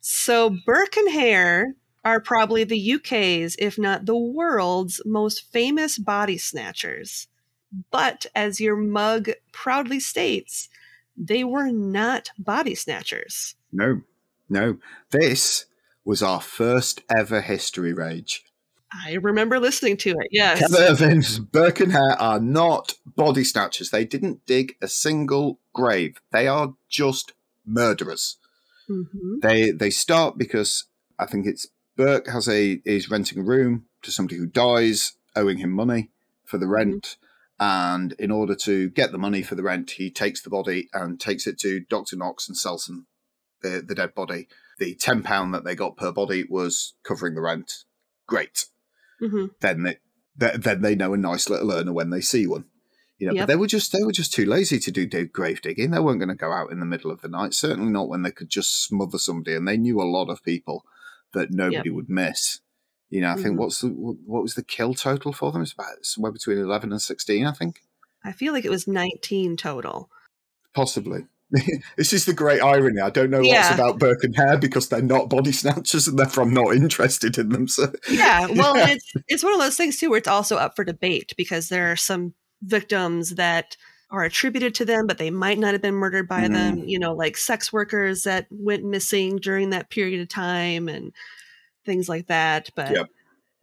So Burke and Hare are probably the UK's, if not the world's, most famous body snatchers. But as your mug proudly states, they were not body snatchers. No, no. This was our first ever history rage. I remember listening to it, yes. Heather Evans, Burke and Hare are not body snatchers. They didn't dig a single grave. They are just murderers. Mhm. They they start because I think it's Burke has a is renting a room to somebody who dies, owing him money for the rent. And in order to get the money for the rent, he takes the body and takes it to Dr. Knox and sells him the, the dead body. The ten pound that they got per body was covering the rent. Great. Mhm. Then they th- then they know a nice little earner when they see one. You know, Yep. but they were just they were just too lazy to do grave digging. They weren't going to go out in the middle of the night. Certainly not when they could just smother somebody. And they knew a lot of people that nobody would miss. You know, I think Mhm. what's the what was the kill total for them? It's about somewhere between eleven and sixteen, I think. I feel like it was 19 total. Possibly. this is the great irony. I don't know Yeah. what's about Burke and Hare because they're not body snatchers and therefore I'm not interested in them. So Yeah, well, and it's it's one of those things too where it's also up for debate because there are some victims that are attributed to them, but they might not have been murdered by Mhm. them. You know, like sex workers that went missing during that period of time and things like that. But Yep.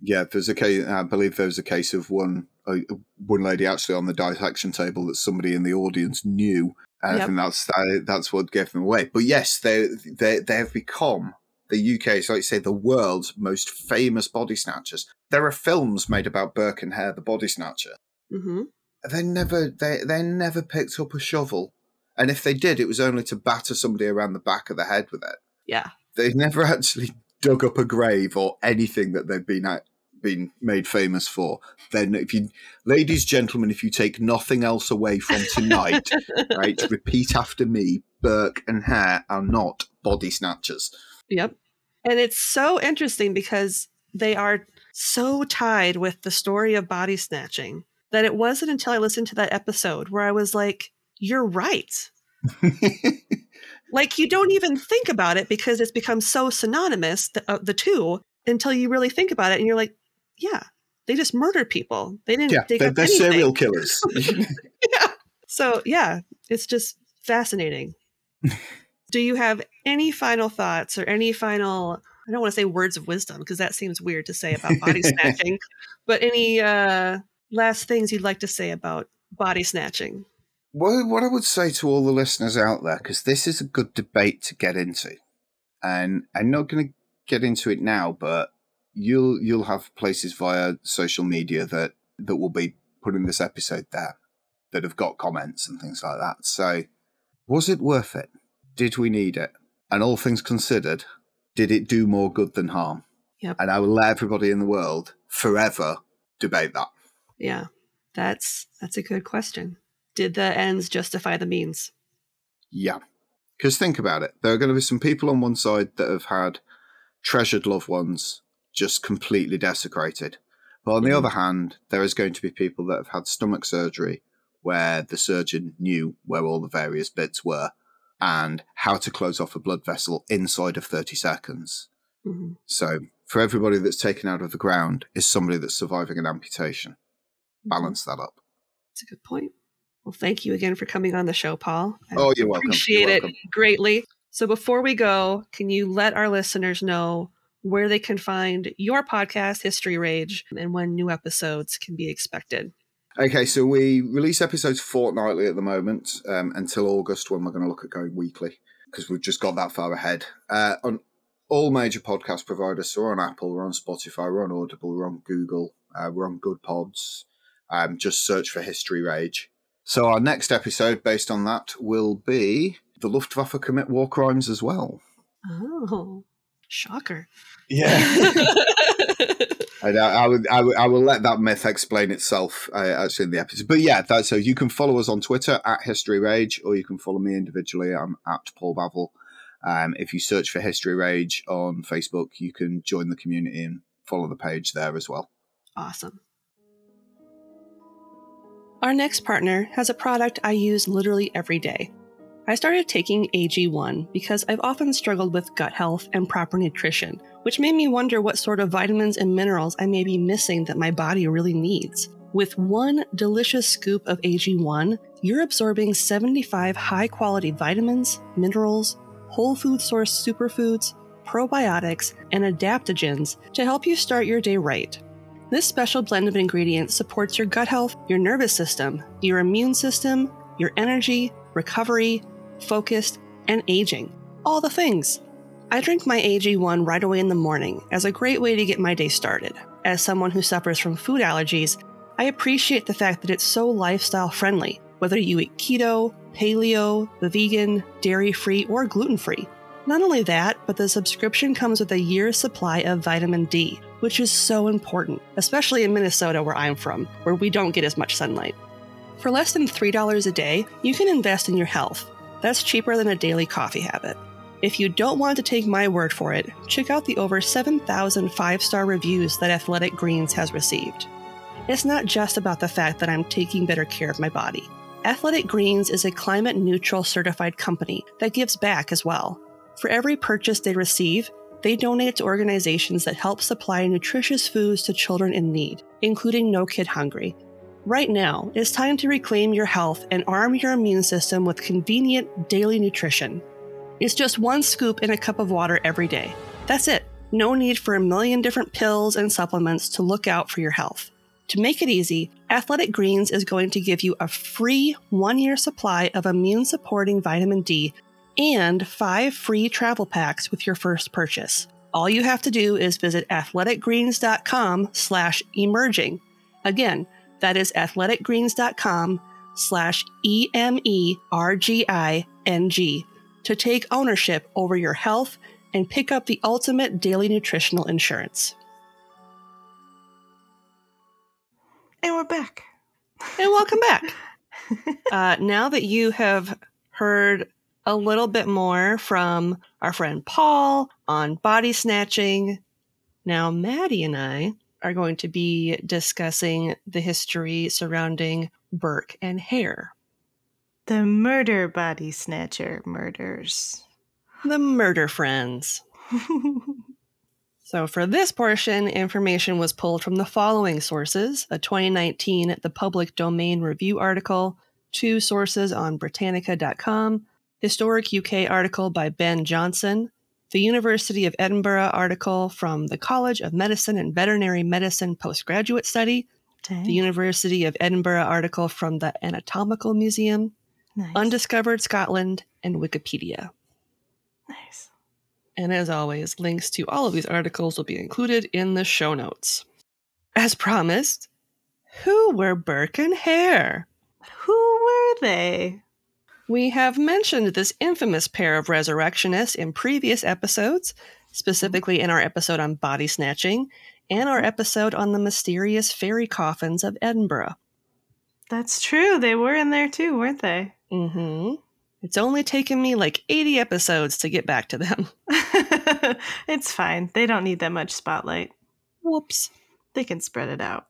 Yeah, there's a case. I believe there was a case of one uh, one lady actually on the dissection table that somebody in the audience knew, and I think that's that, that's what gave them away. But yes, they they they have become the UK, so like you say, the world's most famous body snatchers. There are films made about Burke and Hare, the body snatcher. hmm They never they they never picked up a shovel, and if they did, it was only to batter somebody around the back of the head with it yeah, they've never actually dug up a grave or anything that they've been at, been made famous for. Then, if you, ladies, gentlemen, if you take nothing else away from tonight, right, repeat after me: Burke and Hare are not body snatchers. Yep. And it's so interesting because they are so tied with the story of body snatching that it wasn't until I listened to that episode where I was like, you're right. Like you don't even think about it because it's become so synonymous, the, uh, the two, until you really think about it and you're like, yeah, they just murdered people. They didn't yeah, they're, they're serial killers. yeah. So yeah, it's just fascinating. Do you have any final thoughts or any final I don't want to say words of wisdom because that seems weird to say about body snatching, but any uh last things you'd like to say about body snatching? Well, what I would say to all the listeners out there, because this is a good debate to get into, and I'm not going to get into it now, but you'll you'll have places via social media that that will be putting this episode there that have got comments and things like that. So, was it worth it? Did we need it? And all things considered, did it do more good than harm? Yep. And I will let everybody in the world forever debate that. Yeah. That's that's a good question. Did the ends justify the means? Yeah. Because think about it. There are going to be some people on one side that have had treasured loved ones just completely desecrated. But on the Mhm. other hand, there is going to be people that have had stomach surgery where the surgeon knew where all the various bits were and how to close off a blood vessel inside of 30 seconds. Mhm. So, for everybody that's taken out of the ground is somebody that's surviving an amputation. Balance that up. That's a good point. Well, thank you again for coming on the show, Paul. I Oh, you're welcome. Appreciate You're it greatly. So before we go, can you let our listeners know where they can find your podcast, History Rage, and when new episodes can be expected? Okay, so we release episodes fortnightly at the moment um, until August when we're going to look at going weekly because we've just got that far ahead. Uh, on all major podcast providers, so we're on Apple, we're on Spotify, we're on Audible, we're on Google, uh, we're on Goodpods. Um, just search for History Rage. So our next episode, based on that, will be the Luftwaffe commit war crimes as well. Oh, shocker. Yeah. And I, I would, I would, I will let that myth explain itself uh, actually in the episode. But yeah, that's so you can follow us on Twitter at History Rage, or you can follow me individually. I'm at Paul Bavill. Um, if you search for History Rage on Facebook, you can join the community and follow the page there as well. Awesome. Our next partner has a product I use literally every day. I started taking AG1 because I've often struggled with gut health and proper nutrition, which made me wonder what sort of vitamins and minerals I may be missing that my body really needs. With one delicious scoop of AG1, you're absorbing 75 high quality vitamins, minerals, whole food source superfoods, probiotics, and adaptogens to help you start your day right. This special blend of ingredients supports your gut health, your nervous system, your immune system, your energy, recovery, focus, and aging. All the things. I drink my AG1 right away in the morning as a great way to get my day started. As someone who suffers from food allergies, I appreciate the fact that it's so lifestyle friendly, whether you eat keto, paleo, vegan, dairy free, or gluten free. Not only that, but the subscription comes with a year's supply of vitamin D, which is so important, especially in Minnesota, where I'm from, where we don't get as much sunlight. For less than $3 a day, you can invest in your health. That's cheaper than a daily coffee habit. If you don't want to take my word for it, check out the over 7,000 five star reviews that Athletic Greens has received. It's not just about the fact that I'm taking better care of my body. Athletic Greens is a climate neutral certified company that gives back as well. For every purchase they receive, they donate to organizations that help supply nutritious foods to children in need, including No Kid Hungry. Right now, it's time to reclaim your health and arm your immune system with convenient daily nutrition. It's just one scoop in a cup of water every day. That's it. No need for a million different pills and supplements to look out for your health. To make it easy, Athletic Greens is going to give you a free one year supply of immune supporting vitamin D and five free travel packs with your first purchase. All you have to do is visit athleticgreens.com slash emerging. Again, that is athleticgreens.com slash E-M-E-R-G-I-N-G to take ownership over your health and pick up the ultimate daily nutritional insurance. And we're back. And welcome back. uh, now that you have heard a little bit more from our friend Paul on body snatching, now Maddie and I are going to be discussing the history surrounding Burke and Hare. The murder body snatcher murders. The murder friends. So, for this portion, information was pulled from the following sources a 2019 The Public Domain Review article, two sources on Britannica.com, Historic UK article by Ben Johnson, the University of Edinburgh article from the College of Medicine and Veterinary Medicine Postgraduate Study, Dang. the University of Edinburgh article from the Anatomical Museum, nice. Undiscovered Scotland, and Wikipedia. nice. And as always, links to all of these articles will be included in the show notes. As promised, who were Burke and Hare? Who were they? We have mentioned this infamous pair of resurrectionists in previous episodes, specifically in our episode on body snatching and our episode on the mysterious fairy coffins of Edinburgh. That's true. They were in there too, weren't they? hmm It's only taken me like 80 episodes to get back to them. it's fine. They don't need that much spotlight. Whoops. They can spread it out.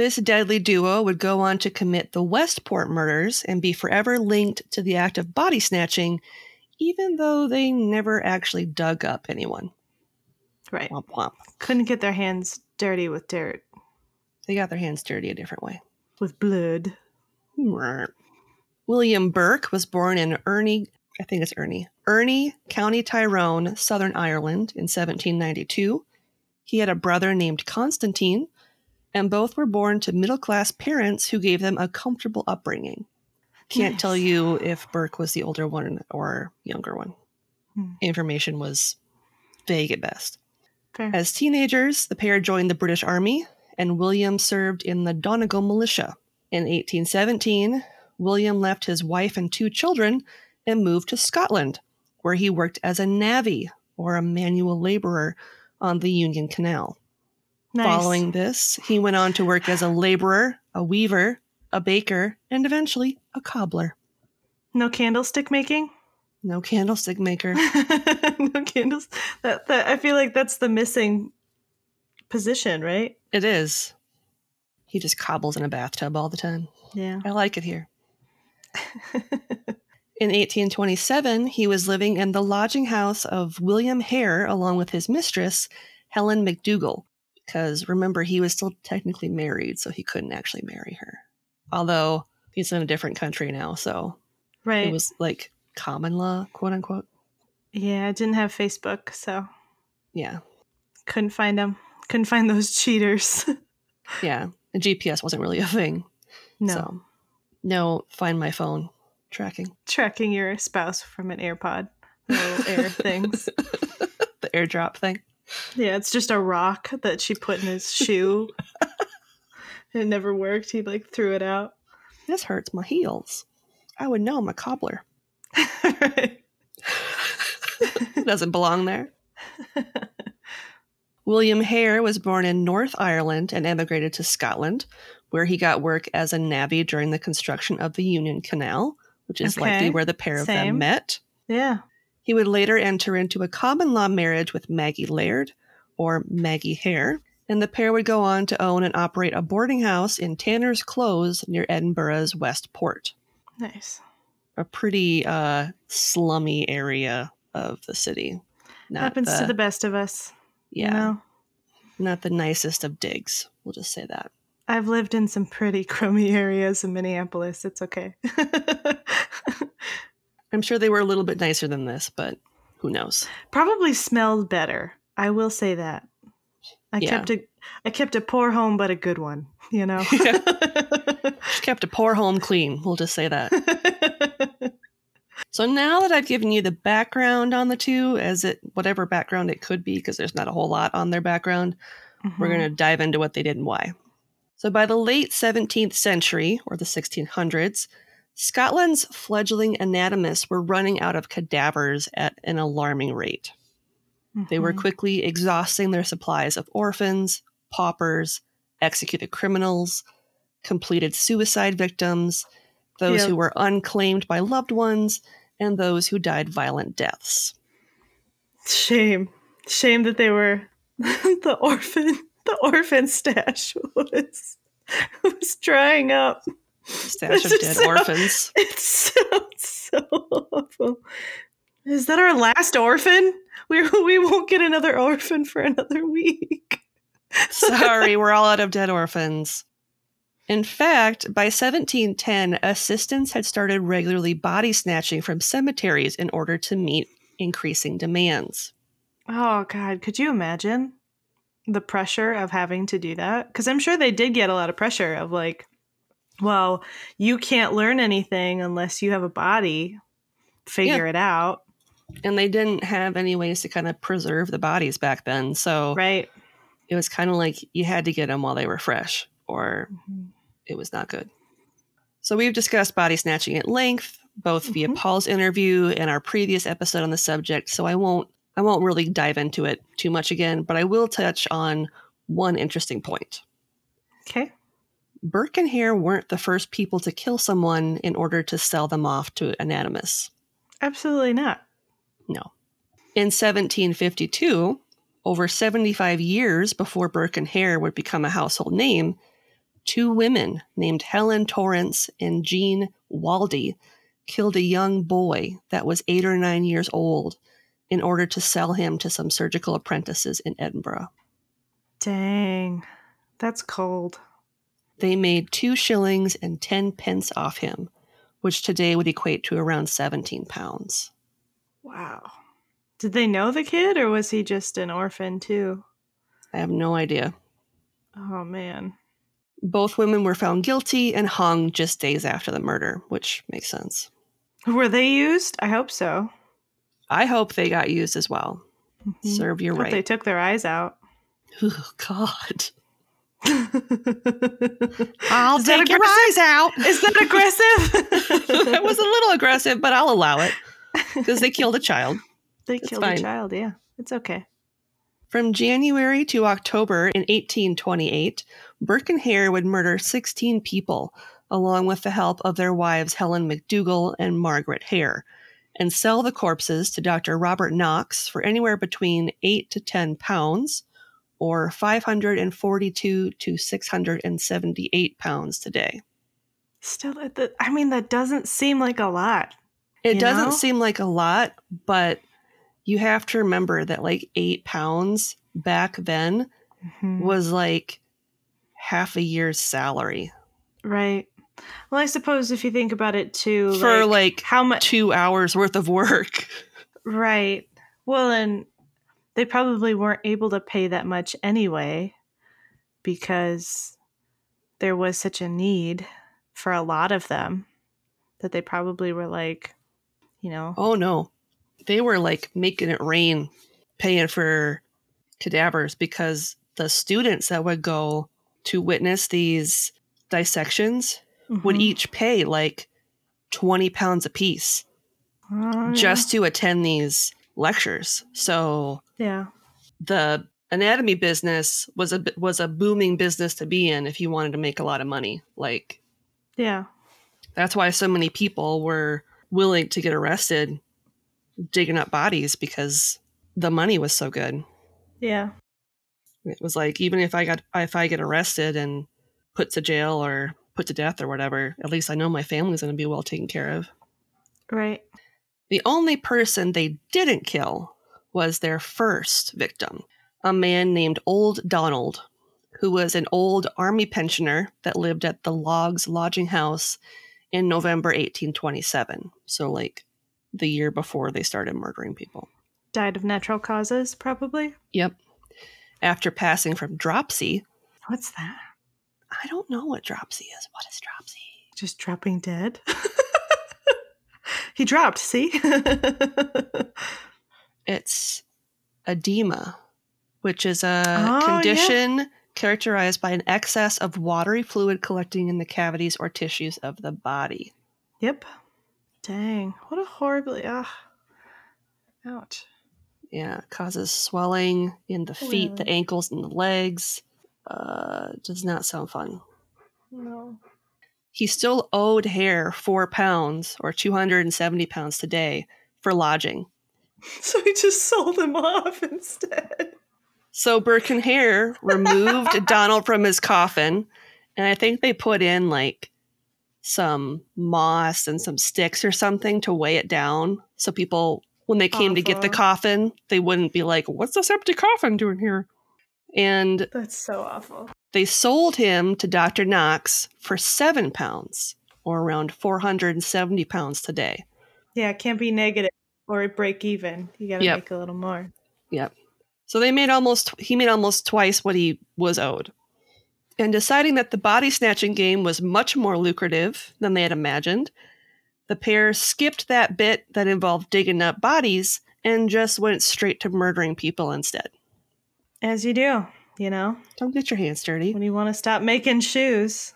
This deadly duo would go on to commit the Westport murders and be forever linked to the act of body snatching, even though they never actually dug up anyone. Right. Womp womp. Couldn't get their hands dirty with dirt, They got their hands dirty a different way. with blood. William Burke was born in Urney, I think it's Urney, Urney, County Tyrone, Southern Ireland in 1792. He had a brother named Constantine, and both were born to middle class parents who gave them a comfortable upbringing. Can't Nice. tell you if Burke was the older one or younger one. Hmm. Information was vague at best. Fair. As teenagers, the pair joined the British Army, and William served in the Donegal militia. In 1817, William left his wife and two children and moved to Scotland, where he worked as a navvy or a manual laborer on the Union Canal. Nice. Following this, he went on to work as a laborer, a weaver, a baker, and eventually a cobbler. no candlestick making. No candlestick maker. no candles. That, that I feel like that's the missing position, right? it is. He just cobbles in a bathtub all the time. Yeah. I like it here. In 1827, he was living in the lodging house of William Hare along with his mistress, Helen McDougall, because remember, he was still technically married, so he couldn't actually marry her. Although he's in a different country now, so Right. it was like common law, quote unquote. yeah, I didn't have Facebook, so Yeah. couldn't find them. Couldn't find those cheaters. Yeah. And GPS wasn't really a thing. no. So, no, find my phone tracking. Tracking your spouse from an AirPod. Little air things. the airdrop thing. Yeah, it's just a rock that she put in his shoe. it never worked. He like threw it out. This hurts my heels. I would know I'm a cobbler. Doesn't belong there. William Hare was born in North Ireland and emigrated to Scotland, where he got work as a navvy during the construction of the Union Canal, which is Okay, likely where the pair of them met. Yeah. He would later enter into a common law marriage with Maggie Laird, or Maggie Hare, and the pair would go on to own and operate a boarding house in Tanner's Close near Edinburgh's West Port, Nice. a pretty uh, slummy area of the city. Not Happens to the best of us. yeah, You know? not the nicest of digs. We'll just say that. I've lived in some pretty crummy areas in Minneapolis. It's okay. I'm sure they were a little bit nicer than this, but who knows? Probably smelled better. I will say that. I Yeah. kept a I kept a poor home but a good one, you know. Kept a poor home clean. We'll just say that. So now that I've given you the background on the two, as it whatever background it could be, because there's not a whole lot on their background, we're Mhm. going to dive into what they did and why. So by the late 17th century or the 1600s, Scotland's fledgling anatomists were running out of cadavers at an alarming rate. They were Mhm. quickly exhausting their supplies of orphans, paupers, executed criminals, completed suicide victims, those Yep. who were unclaimed by loved ones, and those who died violent deaths. Shame. Shame that they were the orphan the orphan stash was was drying up. Stash of dead so- orphans. It sounds so awful. Is that our last orphan? We we won't get another orphan for another week. Sorry, we're all out of dead orphans. In fact, by 1710, assistants had started regularly body snatching from cemeteries in order to meet increasing demands. Oh God, could you imagine the pressure of having to do that? Because I'm sure they did get a lot of pressure of like, well, you can't learn anything unless you have a body. Figure it out, And they didn't have any ways to kind of preserve the bodies back then. So right? it was kind of like you had to get them while they were fresh, or it was not good. So we've discussed body snatching at length, both via Mhm. Paul's interview and our previous episode on the subject. So I won't I won't really dive into it too much again, but I will touch on one interesting point. Okay. Burke and Hare weren't the first people to kill someone in order to sell them off to anatomists. Absolutely not. No. In 1752, over 75 years before Burke and Hare would become a household name, two women named Helen Torrance and Jean Waldie killed a young boy that was eight or nine years old in order to sell him to some surgical apprentices in Edinburgh. Dang, that's cold. They made two shillings and ten pence off him, which today would equate to around 17 pounds. Wow. Did they know the kid, or was he just an orphan too? I have no idea. Oh man. Both women were found guilty and hung just days after the murder, which makes sense. Were they used? I hope so. I hope they got used as well. Mhm. Serve your right. They took their eyes out. Oh, God. I'll take your eyes out. Is that aggressive? that was a little aggressive, but I'll allow it because they killed a child. They It's killed fine. a child. Yeah, it's okay. From January to October in 1828, Burke and Hare would murder 16 people, along with the help of their wives Helen McDougall and Margaret Hare, and sell the corpses to Dr. Robert Knox for anywhere between 8 to 10 pounds, or 542 to 678 pounds today. Still, at the- I mean, that doesn't seem like a lot. It doesn't know? seem like a lot, but you have to remember that like eight pounds back then Mhm. was like half a year's salary Right. Well, I suppose if you think about it too, for like how much two hours worth of work. Right. Well, and they probably weren't able to pay that much anyway because there was such a need for a lot of them that they probably were like, you know, Oh no. They were like making it rain paying for cadavers because the students that would go to witness these dissections would Mhm. each pay like 20 pounds a piece Oh, yeah. just to attend these lectures. So yeah. the anatomy business was a was a booming business to be in if you wanted to make a lot of money. Like Yeah. that's why so many people were willing to get arrested digging up bodies because the money was so good. Yeah. It was like even if I got if I get arrested and put to jail or put to death or whatever, at least I know my family's going to be well taken care of. Right. The only person they didn't kill was their first victim, a man named Old Donald, who was an old army pensioner that lived at the Logs Lodging House in November 1827. So, like the year before they started murdering people. Died of natural causes, probably. Yep. After passing from dropsy, What's that? I don't know what dropsy is. What is dropsy? Just dropping dead. he dropped, see? It's edema, which is a Oh, yeah. condition characterized by an excess of watery fluid collecting in the cavities or tissues of the body. yep. Dang. What a horribly. Ugh. Ouch. Yeah, causes swelling in the feet, the ankles, and the legs. Uh, does not sound fun. No. He still owed Hare four pounds or 270 pounds today for lodging. So he just sold him off instead. So Burke and Hare removed Donald from his coffin, and I think they put in like some moss and some sticks or something to weigh it down. So people, when they came to get the uh-huh. coffin, they wouldn't be like, "What's this empty coffin doing here?" And That's so awful. they sold him to Dr. Knox for seven pounds, or around 470 pounds today. Yeah, it can't be negative or break even. You got to Yep. make a little more. Yep. So they made almost he made almost twice what he was owed. And deciding that the body snatching game was much more lucrative than they had imagined, the pair skipped that bit that involved digging up bodies and just went straight to murdering people instead. As you do, you know, Don't get your hands dirty. when you want to stop making shoes.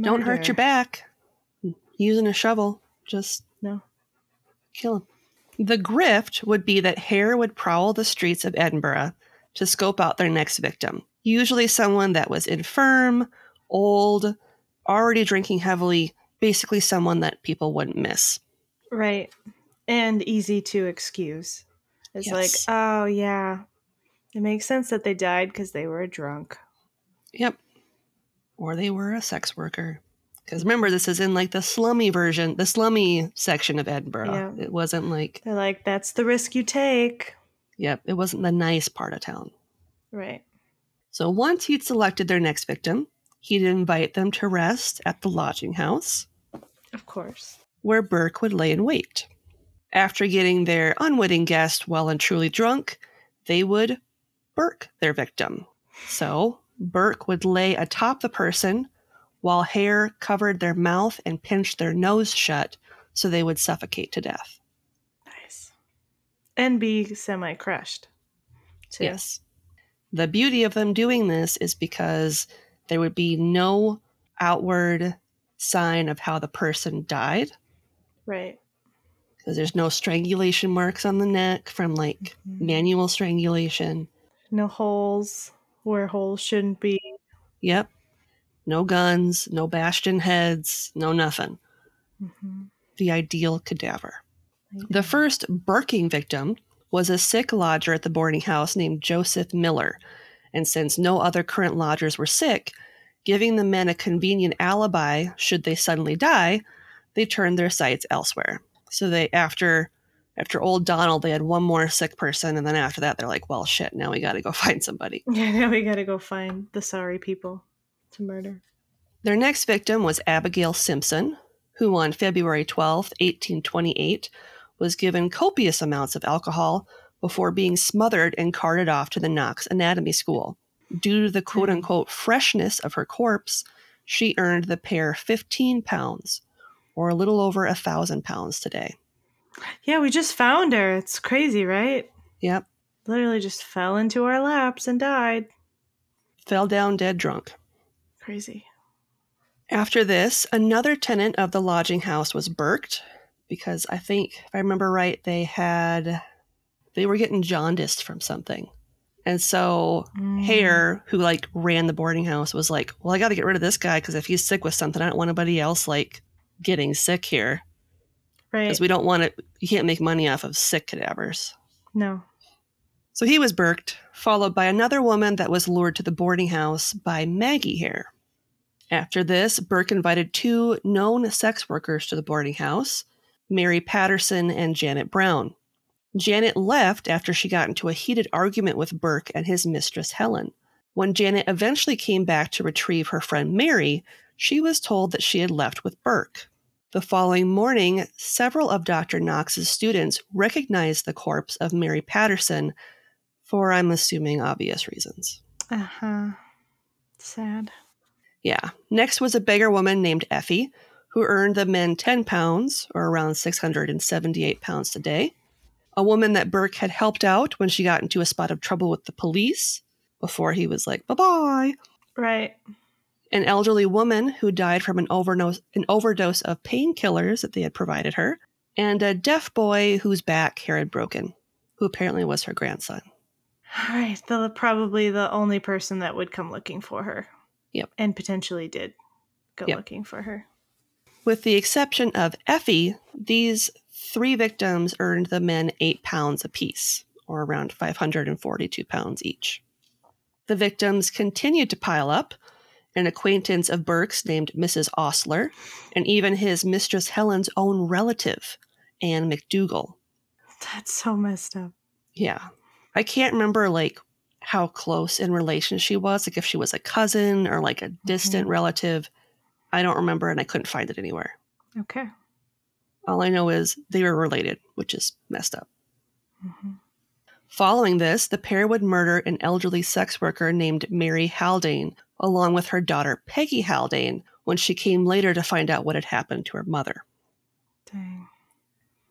Don't hurt your back. Using a shovel, just No. kill him. The grift would be that Hare would prowl the streets of Edinburgh to scope out their next victim, usually someone that was infirm, old, already drinking heavily, basically someone that people wouldn't miss. Right. And easy to excuse. It's Yes. like, oh, yeah. It makes sense that they died because they were a drunk. Yep. Or they were a sex worker. Because remember, this is in like the slummy version, the slummy section of Edinburgh. Yeah. It wasn't like, They're like, that's the risk you take. yep, it wasn't the nice part of town. Right. So once he'd selected their next victim, he'd invite them to rest at the lodging house, Of course. where Burke would lay in wait. After getting their unwitting guest well and truly drunk, they would Burke their victim. So Burke would lay atop the person while Hare covered their mouth and pinched their nose shut so they would suffocate to death. Nice. And be semi crushed. Yes. The beauty of them doing this is because there would be no outward sign of how the person died Right. because there's no strangulation marks on the neck from like Mhm. manual strangulation. No holes where holes shouldn't be. Yep. No guns, no bastion heads, no nothing. Mm-hmm. The ideal cadaver. The first Burking victim was a sick lodger at the boarding house named Joseph Miller. And since no other current lodgers were sick, giving the men a convenient alibi should they suddenly die, they turned their sights elsewhere. So they after after old Donald, they had one more sick person, and then after that, they're like, "Well, shit, now we got to go find somebody." Yeah, now we gotta go find the sorry people to murder. Their next victim was Abigail Simpson, who on February 12, 1828, was given copious amounts of alcohol before being smothered and carted off to the Knox Anatomy School. Due to the quote unquote freshness of her corpse, she earned the pair 15 pounds, or a little over a thousand pounds today. Yeah, we just found her. It's crazy, right? Yep, Literally just fell into our laps and died. fell down dead drunk. Crazy. After this, another tenant of the lodging house was burked because I think, if I remember right, they had they were getting jaundiced from something. And so Mm. Hare, who like ran the boarding house, was like, "Well, I got to get rid of this guy because if he's sick with something, I don't want anybody else like getting sick here Right. because we don't want it. You can't make money off of sick cadavers." no. So he was burked, followed by another woman that was lured to the boarding house by Maggie Hare. After this, Burke invited two known sex workers to the boarding house Mary Patterson and Janet Brown. Janet left after she got into a heated argument with Burke and his mistress Helen. When Janet eventually came back to retrieve her friend Mary, she was told that she had left with Burke. The following morning, several of Dr. Knox's students recognized the corpse of Mary Patterson for, I'm assuming, obvious reasons. Uh huh. Sad. Yeah. Next was a beggar woman named Effie, who earned the men 10 pounds, or around 678 pounds a day. A woman that Burke had helped out when she got into a spot of trouble with the police before he was like, bye bye. Right. An elderly woman who died from an overdose, an overdose of painkillers that they had provided her. And a deaf boy whose back Hare had broken, who apparently was her grandson. All right. The probably the only person that would come looking for her. Yep. And potentially did go Yep. looking for her. With the exception of Effie, these three victims earned the men eight pounds apiece, or around 542 pounds each. The victims continued to pile up. An acquaintance of Burke's named Mrs. Ostler, and even his mistress Helen's own relative, Anne McDougall. That's so messed up. Yeah. I can't remember like how close in relation she was, like if she was a cousin or like a distant relative. I don't remember and I couldn't find it anywhere. Okay. All I know is they were related, which is messed up. hmm Following this, the pair would murder an elderly sex worker named Mary Haldane, along with her daughter Peggy Haldane, when she came later to find out what had happened to her mother. Dang.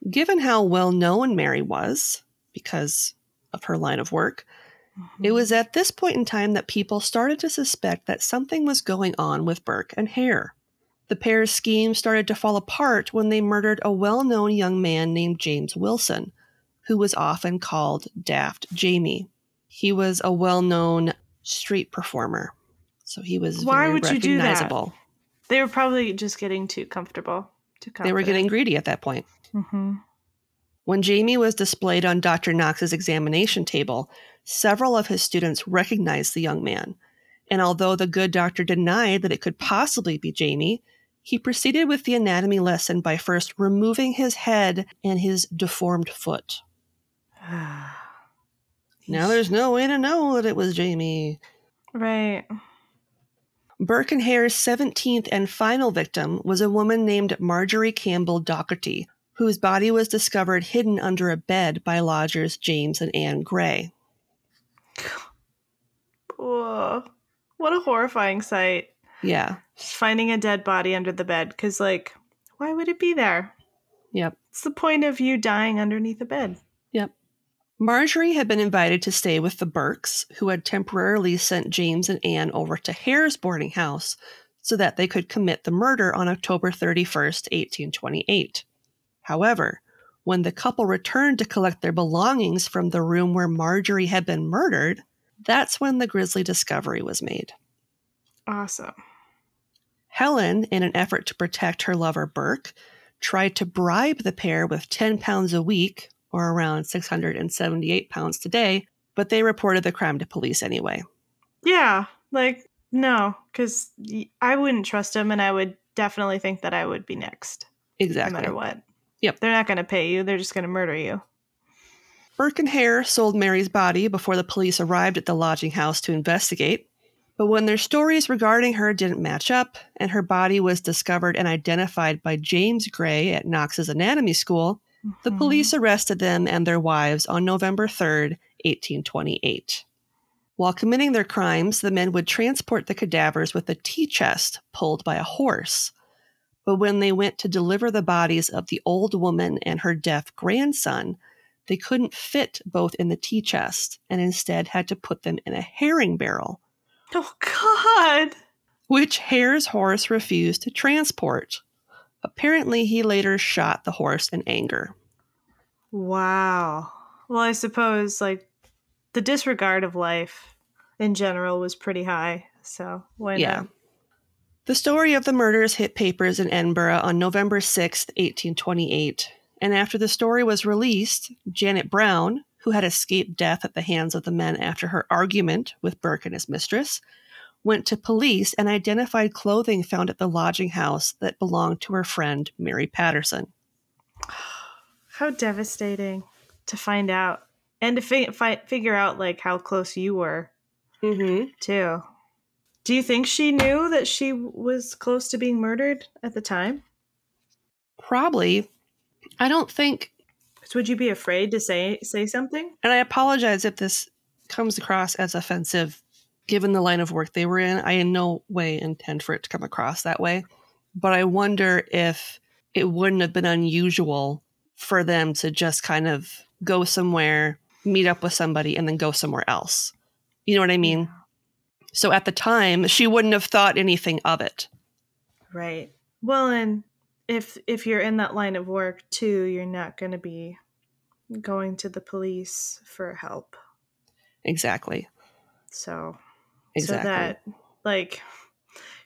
Given how well known Mary was, because of her line of work, it was at this point in time that people started to suspect that something was going on with Burke and Hare. The pair's scheme started to fall apart when they murdered a well known young man named James Wilson, who was often called Daft Jamie. He was a well known street performer, so he was Why very would you do that? They were probably just getting too comfortable. Too They were getting greedy at that point. hmm When Jamie was displayed on Dr. Knox's examination table, several of his students recognized the young man. And although the good doctor denied that it could possibly be Jamie, he proceeded with the anatomy lesson by first removing his head and his deformed foot. Now there's no way to know that it was Jamie. right. Burke and Hare's 17th and final victim was a woman named Marjorie Campbell Docherty, whose body was discovered hidden under a bed by lodgers James and Anne Gray. Whoa. What a horrifying sight. Yeah. Finding a dead body under the bed. Because, like, why would it be there? Yep. What's the point of you dying underneath a bed? Yep. Marjorie had been invited to stay with the Burkes, who had temporarily sent James and Anne over to Hare's boarding house so that they could commit the murder on October 31st, 1828. However, when the couple returned to collect their belongings from the room where Marjorie had been murdered, that's when the grisly discovery was made. Awesome. Helen, in an effort to protect her lover Burke, tried to bribe the pair with 10 pounds a week, or around 678 pounds today, but they reported the crime to police anyway. Yeah. Like, no. Because I wouldn't trust him, and I would definitely think that I would be next. Exactly. No matter what. Yep. They're not going to pay you. They're just going to murder you. Burke and Hare sold Mary's body before the police arrived at the lodging house to investigate. But when their stories regarding her didn't match up, and her body was discovered and identified by James Gray at Knox's anatomy school, the Mhm. police arrested them and their wives on November 3rd, 1828. While committing their crimes, the men would transport the cadavers with a tea chest pulled by a horse. But when they went to deliver the bodies of the old woman and her deaf grandson, they couldn't fit both in the tea chest and instead had to put them in a herring barrel, Oh, God. which Hare's horse refused to transport. Apparently, he later shot the horse in anger. Wow. Well, I suppose, like, the disregard of life in general was pretty high. So, why Yeah. not? The story of the murders hit papers in Edinburgh on November 6th, 1828. And after the story was released, Janet Brown, who had escaped death at the hands of the men after her argument with Burke and his mistress, went to police and identified clothing found at the lodging house that belonged to her friend Mary Patterson. How devastating to find out and to fi- fi- figure out, like, how close you were, Mm-hmm. too. Do you think she knew that she was close to being murdered at the time? Probably. I don't think So would you be afraid to say say something? and I apologize if this comes across as offensive given the line of work they were in. I in no way intend for it to come across that way. But I wonder if it wouldn't have been unusual for them to just kind of go somewhere, meet up with somebody, and then go somewhere else. You know what I mean? So at the time, she wouldn't have thought anything of it. Right. Well, and if if you're in that line of work too, you're not going to be going to the police for help. Exactly. So Exactly. so that like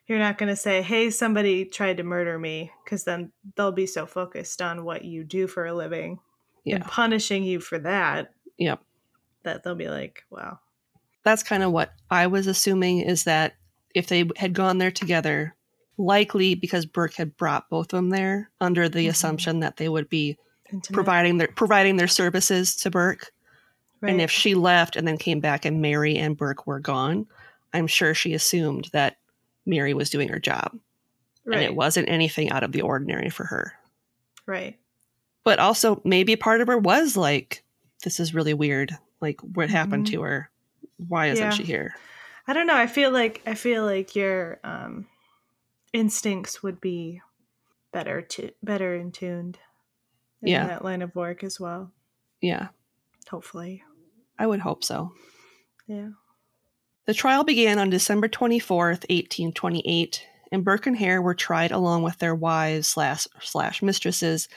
you're not going to say, "Hey, somebody tried to murder me," cuz then they'll be so focused on what you do for a living yeah. and punishing you for that Yep. that they'll be like, "Wow." That's kind of what I was assuming is that if they had gone there together, likely because Burke had brought both of them there under the Mhm. assumption that they would be Intimate. providing their providing their services to Burke. And if she left and then came back and Mary and Burke were gone, I'm sure she assumed that Mary was doing her job. right. And it wasn't anything out of the ordinary for her. right. But also maybe part of her was like, this is really weird. Like what happened Mhm. to her? Why isn't Yeah. she here? I don't know. I feel like I feel like your um, instincts would be better to better in tuned in Yeah. that line of work as well. Yeah, Hopefully, I would hope so. yeah. The trial began on December 24th, 1828, and Burke and Hare were tried along with their wives slash, slash mistresses,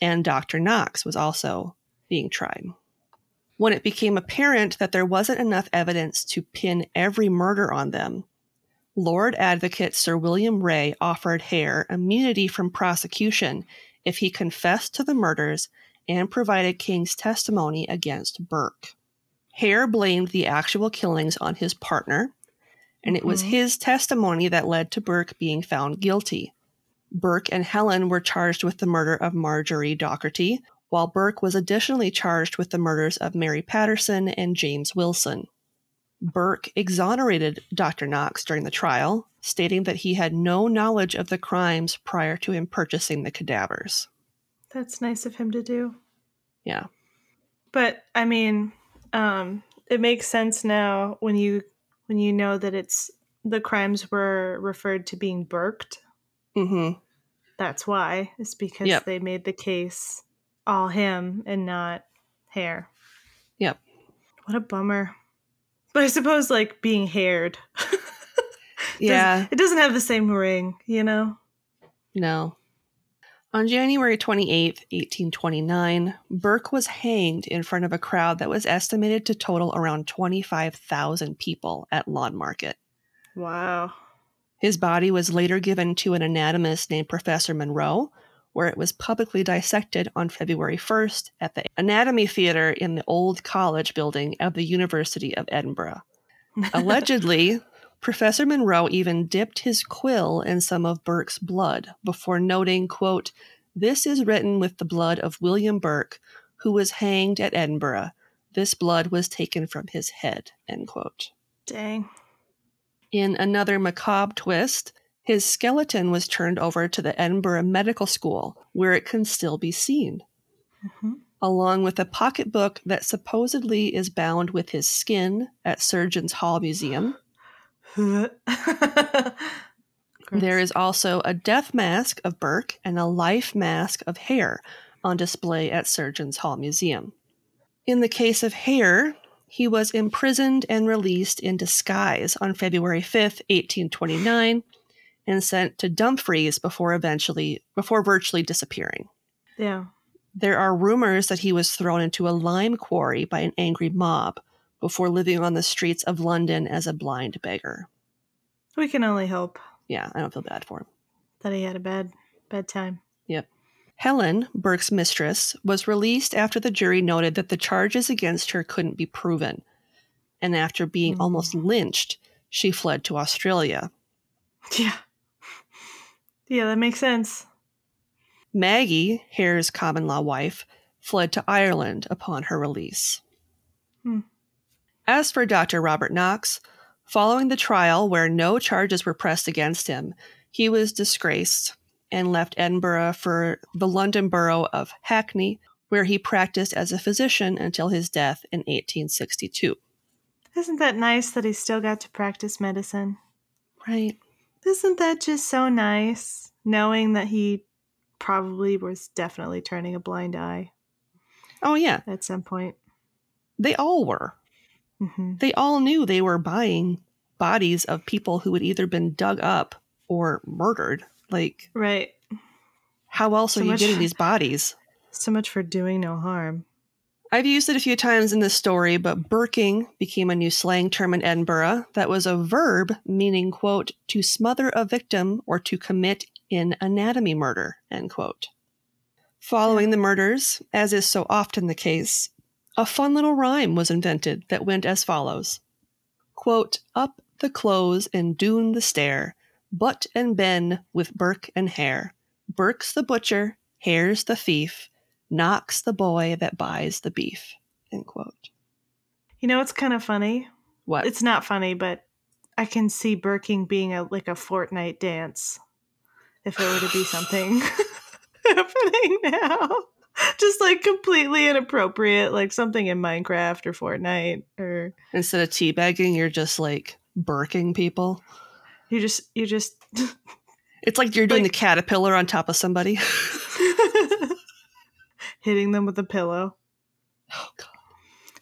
and Dr. Knox was also being tried. When it became apparent that there wasn't enough evidence to pin every murder on them, Lord Advocate Sir William Rae offered Hare immunity from prosecution if he confessed to the murders and provided King's testimony against Burke. Hare blamed the actual killings on his partner, and it was Mhm. his testimony that led to Burke being found guilty. Burke and Helen were charged with the murder of Marjorie Docherty, while Burke was additionally charged with the murders of Mary Patterson and James Wilson. Burke exonerated Dr. Knox during the trial, stating that he had no knowledge of the crimes prior to him purchasing the cadavers. That's nice of him to do. Yeah. But I mean, um, it makes sense now when you when you know that it's the crimes were referred to being burked. Mm-hmm. That's why. It's because Yep. they made the case all him and not Hare. Yep. What a bummer. But I suppose like being haired. Yeah. It doesn't have the same ring, you know? No. On January 28th, 1829, Burke was hanged in front of a crowd that was estimated to total around 25,000 people at Lawnmarket. Wow. His body was later given to an anatomist named Professor Monro, where it was publicly dissected on February 1st at the Anatomy Theatre in the Old College building of the University of Edinburgh. Allegedly, Professor Monro even dipped his quill in some of Burke's blood before noting, quote, This is written with the blood of William Burke, who was hanged at Edinburgh. This blood was taken from his head. End quote. Dang. In another macabre twist, his skeleton was turned over to the Edinburgh Medical School, where it can still be seen, Mhm. along with a pocketbook that supposedly is bound with his skin at Surgeons Hall Museum. There is also a death mask of Burke and a life mask of Hare on display at Surgeons Hall Museum. In the case of Hare, he was imprisoned and released in disguise on February 5th, 1829, and sent to Dumfries before eventually before virtually disappearing. yeah. There are rumors that he was thrown into a lime quarry by an angry mob before living on the streets of London as a blind beggar. We can only hope Yeah, I don't feel bad for him. that he had a bad bad time. Yep. Helen, Burke's mistress, was released after the jury noted that the charges against her couldn't be proven. And after being Mm. almost lynched, she fled to Australia. Yeah. Yeah, that makes sense. Maggie, Hare's common law wife, fled to Ireland upon her release. Hmm. As for Dr. Robert Knox, following the trial where no charges were pressed against him, he was disgraced and left Edinburgh for the London borough of Hackney, where he practiced as a physician until his death in 1862. Isn't that nice that he still got to practice medicine? Right. Isn't that just so nice? Knowing that he probably was definitely turning a blind eye Oh, yeah. at some point. They all were. hmm They all knew they were buying bodies of people who had either been dug up or murdered. Like, Right. how else So are you much- getting these bodies? So much for doing no harm. I've used it a few times in this story, but burking became a new slang term in Edinburgh that was a verb meaning, quote, to smother a victim or to commit in anatomy murder, end quote. Following the murders, as is so often the case, a fun little rhyme was invented that went as follows quote, Up the close and doon the stair, butt and ben with Burke and Hare. Burke's the butcher, Hare's the thief, Knox the boy that buys the beef. End quote. You know, it's kind of funny. What? It's not funny, but I can see Burking being a like a Fortnite dance if it were to be something happening now. Just like completely inappropriate, like something in Minecraft or Fortnite, or Instead of teabagging, you're just like burking people. you just you just It's like you're doing Like- the caterpillar on top of somebody. hitting them with a pillow. oh, God.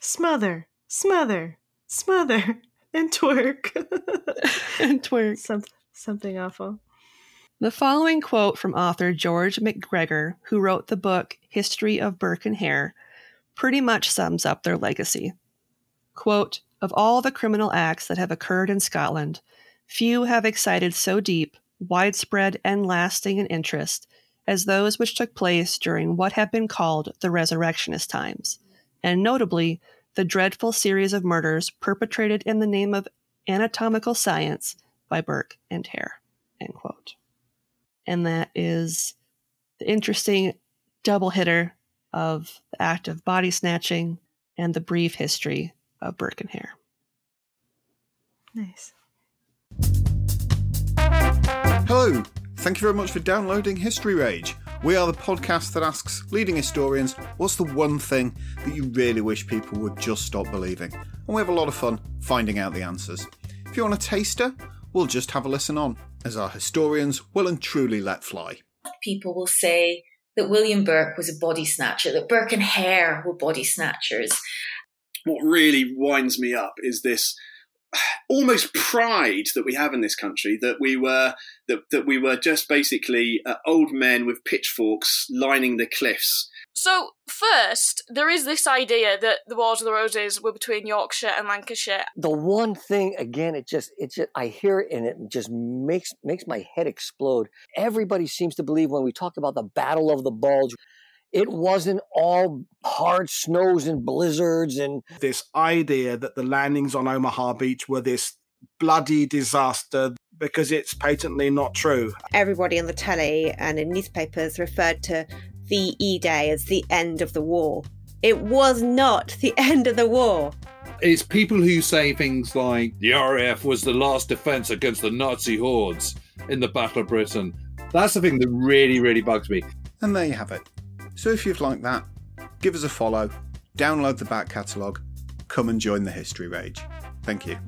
Smother, smother, smother, and twerk. and twerk. Some, something awful. The following quote from author George MacGregor, who wrote the book History of Burke and Hare, pretty much sums up their legacy. Quote, of all the criminal acts that have occurred in Scotland, few have excited so deep, widespread, and lasting an interest as those which took place during what have been called the Resurrectionist times, and notably the dreadful series of murders perpetrated in the name of anatomical science by Burke and Hare. End quote. And that is the interesting double hitter of the act of body snatching and the brief history of Burke and Hare. Nice. Hello, thank you very much for downloading History Rage. We are the podcast that asks leading historians what's the one thing that you really wish people would just stop believing. And we have a lot of fun finding out the answers. If you want a taster, we'll just have a listen on, as our historians will and truly let fly. people will say that William Burke was a body snatcher, that Burke and Hare were body snatchers. what really winds me up is this almost pride that we have in this country that we were that, that we were just basically uh, old men with pitchforks lining the cliffs So, first, there is this idea that the Wars of the Roses were between Yorkshire and Lancashire. the one thing again it just it just i hear it and it just makes makes my head explode everybody seems to believe when we talk about the battle of the bulge it wasn't all hard snows and blizzards and this idea that the landings on Omaha Beach were this bloody disaster. because it's patently not true. Everybody on the telly and in newspapers referred to VE Day as the end of the war. It was not the end of the war. It's people who say things like the RAF was the last defense against the Nazi hordes in the Battle of Britain. That's the thing that really, really bugs me. And there you have it. So if you've liked that, give us a follow, download the back catalogue, come and join the History Rage. Thank you.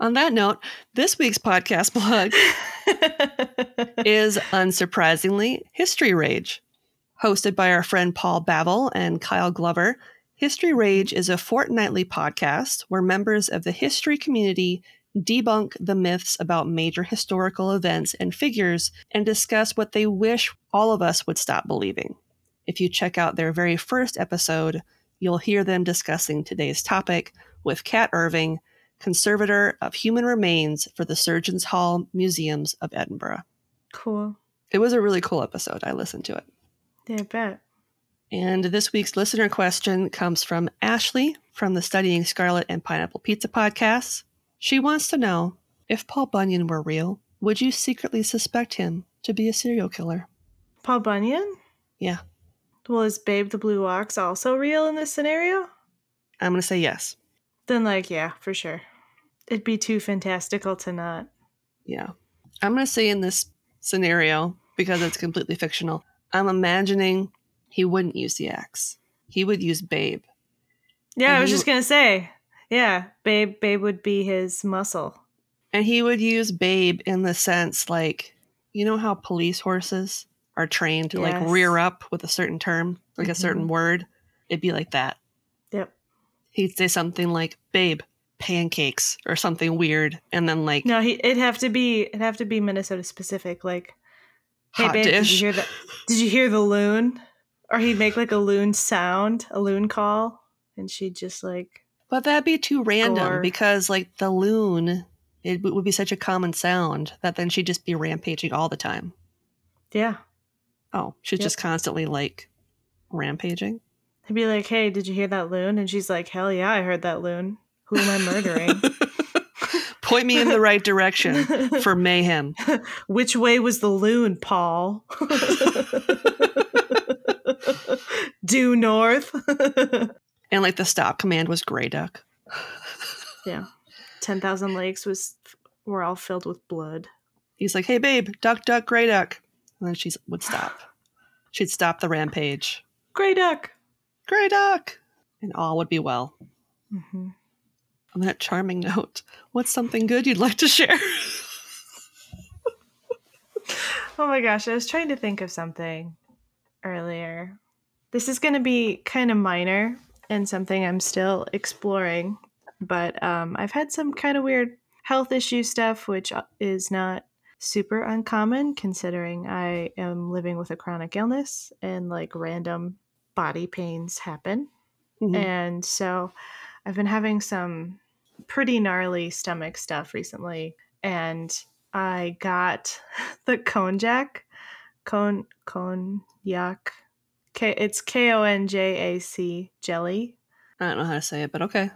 On that note, this week's podcast blog is unsurprisingly History Rage. Hosted by our friend Paul Bavill and Kyle Glover, History Rage is a fortnightly podcast where members of the history community debunk the myths about major historical events and figures and discuss what they wish all of us would stop believing. If you check out their very first episode, you'll hear them discussing today's topic with Kat Irving, conservator of human remains for the Surgeons Hall Museums of Edinburgh. Cool. It was a really cool episode. I listened to it. Yeah, I bet. And this week's listener question comes from Ashley from the Studying Scarlet and Pineapple Pizza podcast. She wants to know if Paul Bunyan were real, would you secretly suspect him to be a serial killer? Paul Bunyan? Yeah. Well, is Babe the Blue Ox also real in this scenario? I'm going to say yes. Then, like, yeah, for sure. It'd be too fantastical to not. Yeah. I'm going to say in this scenario, because it's completely fictional, I'm imagining he wouldn't use the axe. He would use Babe. Yeah, And I was just gonna say. Yeah, Babe Babe would be his muscle. And he would use Babe in the sense like, you know how police horses are trained to like rear up with a certain term, like a certain Mhm. word? It'd be like that. Yep. He'd say something like, Babe, pancakes or something weird. And then like, No, he it'd have to be it'd have to be Minnesota specific. Like, hey Hot babe, did you hear that? Did you hear the loon? Or he'd make like a loon sound, a loon call, and she'd just like but that'd be too random Or- because like the loon, it would be such a common sound that then she'd just be rampaging all the time. Yeah. Oh, she's Yep. just constantly like rampaging. He'd be like, Hey, did you hear that loon? And she's like, Hell yeah, I heard that loon. Who am I murdering? Point me in the right direction for mayhem. Which way was the loon, Paul? Due north. And like the stop command was Grey Duck. yeah. 10,000 lakes was were all filled with blood. He's like, "Hey, babe, duck, duck, Grey Duck," and then she would stop. She'd stop the rampage. Grey duck. Grey Duck, and all would be well. hmm On that charming note, what's something good you'd like to share? Oh my gosh, I was trying to think of something earlier. This is going to be kind of minor and something I'm still exploring, but um, I've had some kind of weird health issue stuff, which uh, is not super uncommon considering I am living with a chronic illness and like random body pains happen. Mhm. And so I've been having some pretty gnarly stomach stuff recently. And I got the konjac, kon konjac. K, it's K O N J A C jelly, I don't know how to say it, but okay.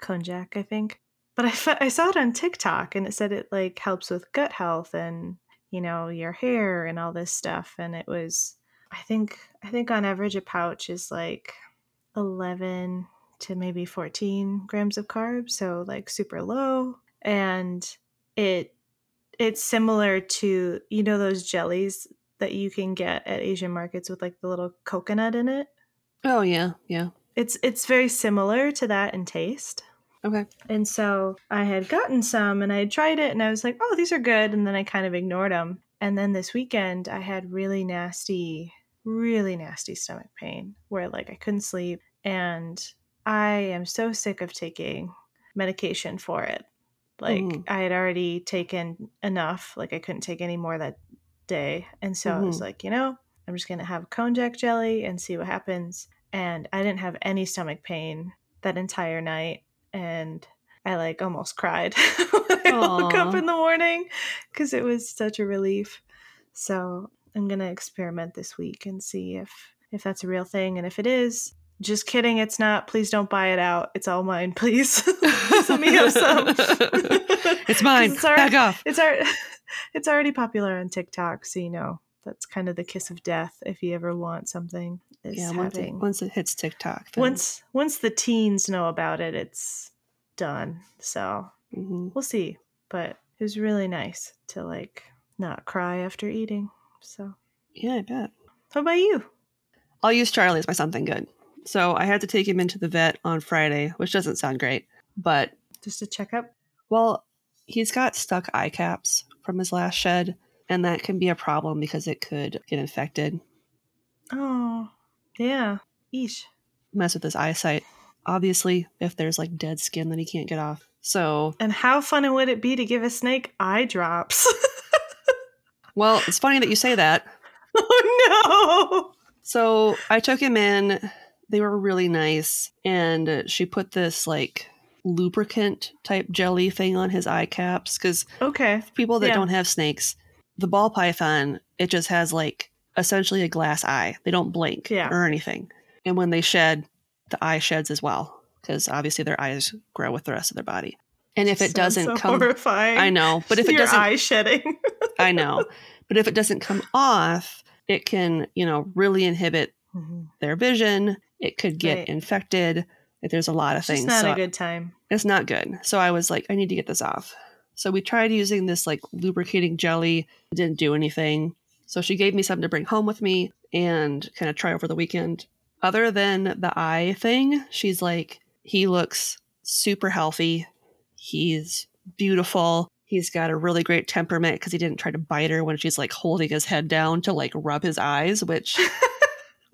konjac, I think. But I, saw it on TikTok and it said it like helps with gut health and you know your hair and all this stuff. And it was, I think, I think on average a pouch is like eleven to maybe fourteen grams of carbs, so like super low. And it it's similar to you know those jellies that you can get at Asian markets with like the little coconut in it. Oh yeah, yeah. It's it's very similar to that in taste. Okay. And so I had gotten some and I had tried it and I was like, "Oh, these are good." And then I kind of ignored them. And then this weekend I had really nasty really nasty stomach pain where like I couldn't sleep and I am so sick of taking medication for it. Like Mhm. I had already taken enough, like I couldn't take any more that day. And so I was Mhm. like, you know, I'm just going to have konjac jelly and see what happens. And I didn't have any stomach pain that entire night. And I like almost cried when I woke up in the morning because it was such a relief. So I'm gonna experiment this week and see if if that's a real thing. And if it is, just kidding, it's not. Please don't buy it out. It's all mine, please. let me have some. It's mine. It's already, Back off. It's already, it's already popular on TikTok, so you know that's kind of the kiss of death if you ever want something. Is Yeah, once it, once it hits TikTok. then- once once the teens know about it, it's done. So Mhm. we'll see. But it was really nice to like not cry after eating. So Yeah, I bet. how about you? I'll use Charlie as my something good. So I had to take him into the vet on Friday, which doesn't sound great, but Just a checkup. well, he's got stuck eye caps from his last shed, and that can be a problem because it could get infected, Oh, yeah. Eesh. mess with his eyesight. Obviously, if there's like dead skin that he can't get off. So, And how funny would it be to give a snake eye drops? well, it's funny that you say that. oh no. So I took him in. They were really nice. And uh, she put this like lubricant type jelly thing on his eye caps because Okay. people that Yeah. don't have snakes, the ball python, it just has like essentially a glass eye. They don't blink Yeah. or anything. And when they shed, the eye sheds as well because obviously their eyes grow with the rest of their body. And if it doesn't so come, horrifying. I know, but if it Your doesn't, eye shedding. I know, but if it doesn't come off, it can, you know, really inhibit Mm-hmm. their vision. It could get Right. infected. Like, There's a lot of It's things. not So a good time. it's not good. So I was like, I need to get this off. So we tried using this like lubricating jelly. It didn't do anything. So she gave me something to bring home with me and kind of try over the weekend. Other than the eye thing, she's like, he looks super healthy. He's beautiful. He's got a really great temperament because he didn't try to bite her when she's like holding his head down to like rub his eyes, which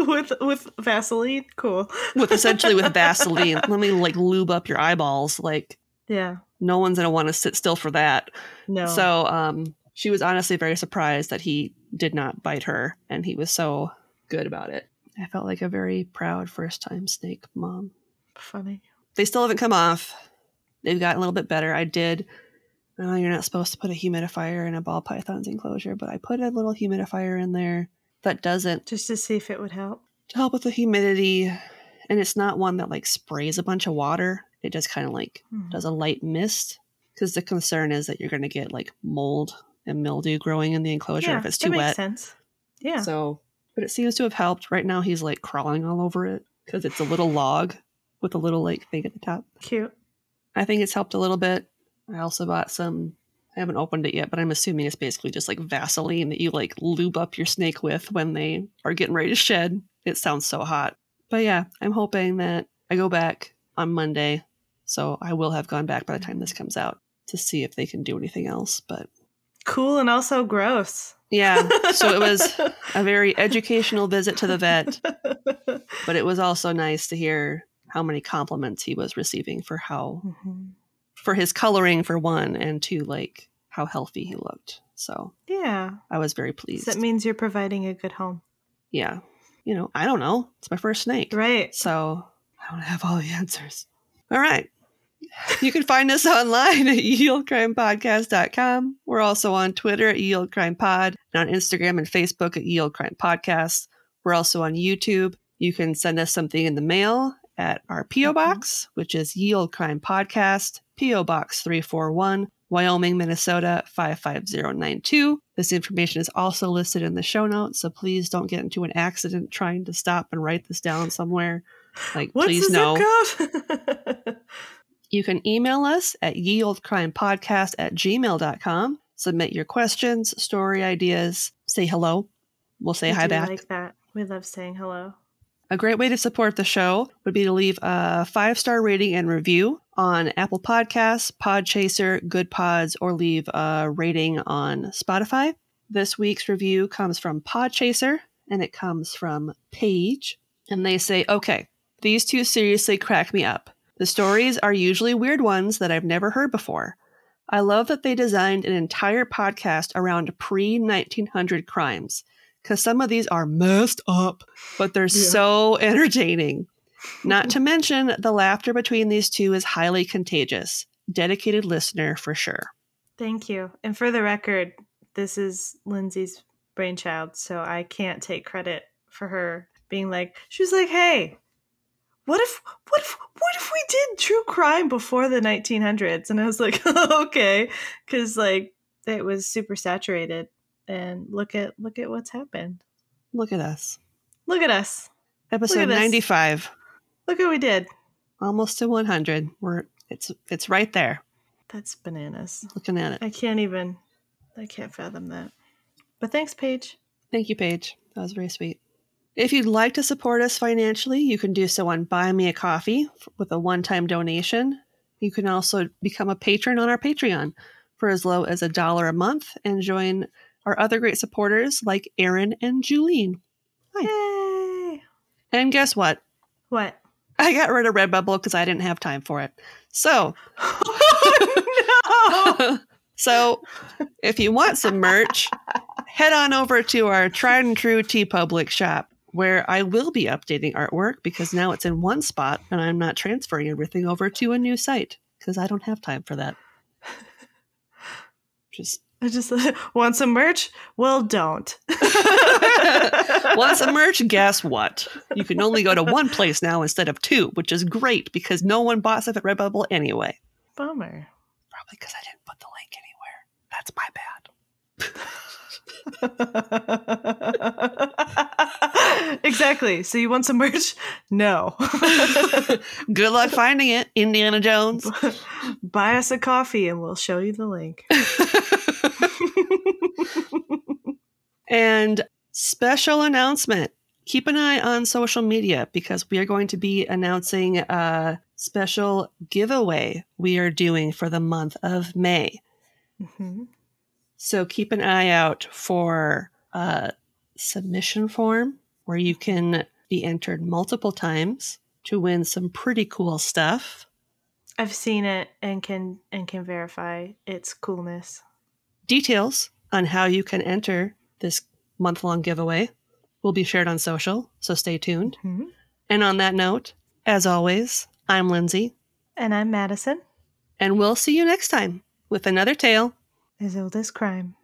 with with Vaseline, cool. with essentially with Vaseline. Let me like lube up your eyeballs. Like Yeah. no one's gonna want to sit still for that. No. So um she was honestly very surprised that he did not bite her and he was so good about it. I felt like a very proud first time snake mom. Funny. They still haven't come off. They've gotten a little bit better. I did oh, you're not supposed to put a humidifier in a ball python's enclosure, but I put a little humidifier in there that doesn't Just to see if it would help. to help with the humidity. And it's not one that like sprays a bunch of water. It just kind of like Mhm. does a light mist. Because the concern is that you're going to get like mold and mildew growing in the enclosure yeah, if it's too makes wet. sense. Yeah. So, but it seems to have helped. Right now, he's like crawling all over it because it's a little log with a little like thing at the top. Cute. I think it's helped a little bit. I also bought some. I haven't opened it yet, but I'm assuming it's basically just like Vaseline that you like lube up your snake with when they are getting ready to shed. It sounds so hot. But yeah, I'm hoping that I go back on Monday. So I will have gone back by the time this comes out to see if they can do anything else. But Cool and also gross. yeah, so it was a very educational visit to the vet, but it was also nice to hear how many compliments he was receiving for how Mhm. For his coloring for one and two like how healthy he looked. So Yeah. i was very So pleased that means you're providing a good home. yeah. You know i don't know. It's my first snake. Right. so i don't have all the answers. All right. You can find us online at yeoldecrimepodcast.com we're also on twitter at yeoldecrimepod and on instagram and facebook at yeoldecrimepodcast. We're also on youtube. You can send us something in the mail at our PO box, mm-hmm. which is Ye Olde Crime Podcast, PO Box 341, Wyoming, Minnesota 55092. This information is also listed in the show notes, so please don't get into an accident trying to stop and write this down somewhere. Like, What's please no. You can email us at yeoldecrimepodcast at gmail.com. Submit your questions, story ideas, say hello. We'll say We hi back. like that. We love saying hello. A great way to support the show would be to leave a five star rating and review on Apple Podcasts, Podchaser, Goodpods, or leave a rating on Spotify. This week's review comes from Podchaser and it comes from Paige. And they say, okay, these two seriously crack me up. The stories are usually weird ones that I've never heard before. I love that they designed an entire podcast around pre 1900 crimes because some of these are messed up, but they're Yeah. so entertaining. Not to mention, the laughter between these two is highly contagious. dedicated listener for sure. Thank you. And for the record, this is Lindsay's brainchild, so I can't take credit for her being like, she was like, hey, what if what if what if we did true crime before the 1900s and i was like okay because like it was super saturated and look at look at what's happened Look at us. look at us Episode Look at us. 95. Look what we did Almost to 100. We're it's it's right there. that's bananas Looking at it. i can't even i can't fathom that but thanks paige Thank you, Paige. That was very sweet. If you'd like to support us financially, you can do so on Buy Me a Coffee with a one time donation. You can also become a patron on our Patreon for as low as a dollar a month and join our other great supporters like Aaron and Julene. Yay! And guess what? What? I got rid of Redbubble because I didn't have time for it. So, so if you want some merch, head on over to our tried and true TeePublic shop where I will be updating artwork because now it's in one spot and I'm not transferring everything over to a new site because I don't have time for that. Just i just want some merch well don't want some merch? Guess what? You can only go to one place now instead of two, which is great because no one bought stuff at Redbubble anyway. bummer Probably because I didn't put the link anywhere. That's my bad. exactly so you want some merch no Good luck finding it, Indiana Jones. buy us a coffee and we'll show you the link And special announcement keep an eye on social media because we are going to be announcing a special giveaway we are doing for the month of May. Mhm. So keep an eye out for a submission form where you can be entered multiple times to win some pretty cool stuff. i've seen it and can and can verify its coolness Details on how you can enter this month long giveaway will be shared on social, so stay tuned. Mhm. And on that note, as always, I'm Lindsay, and i'm madison and we'll see you next time with another tale as old as crime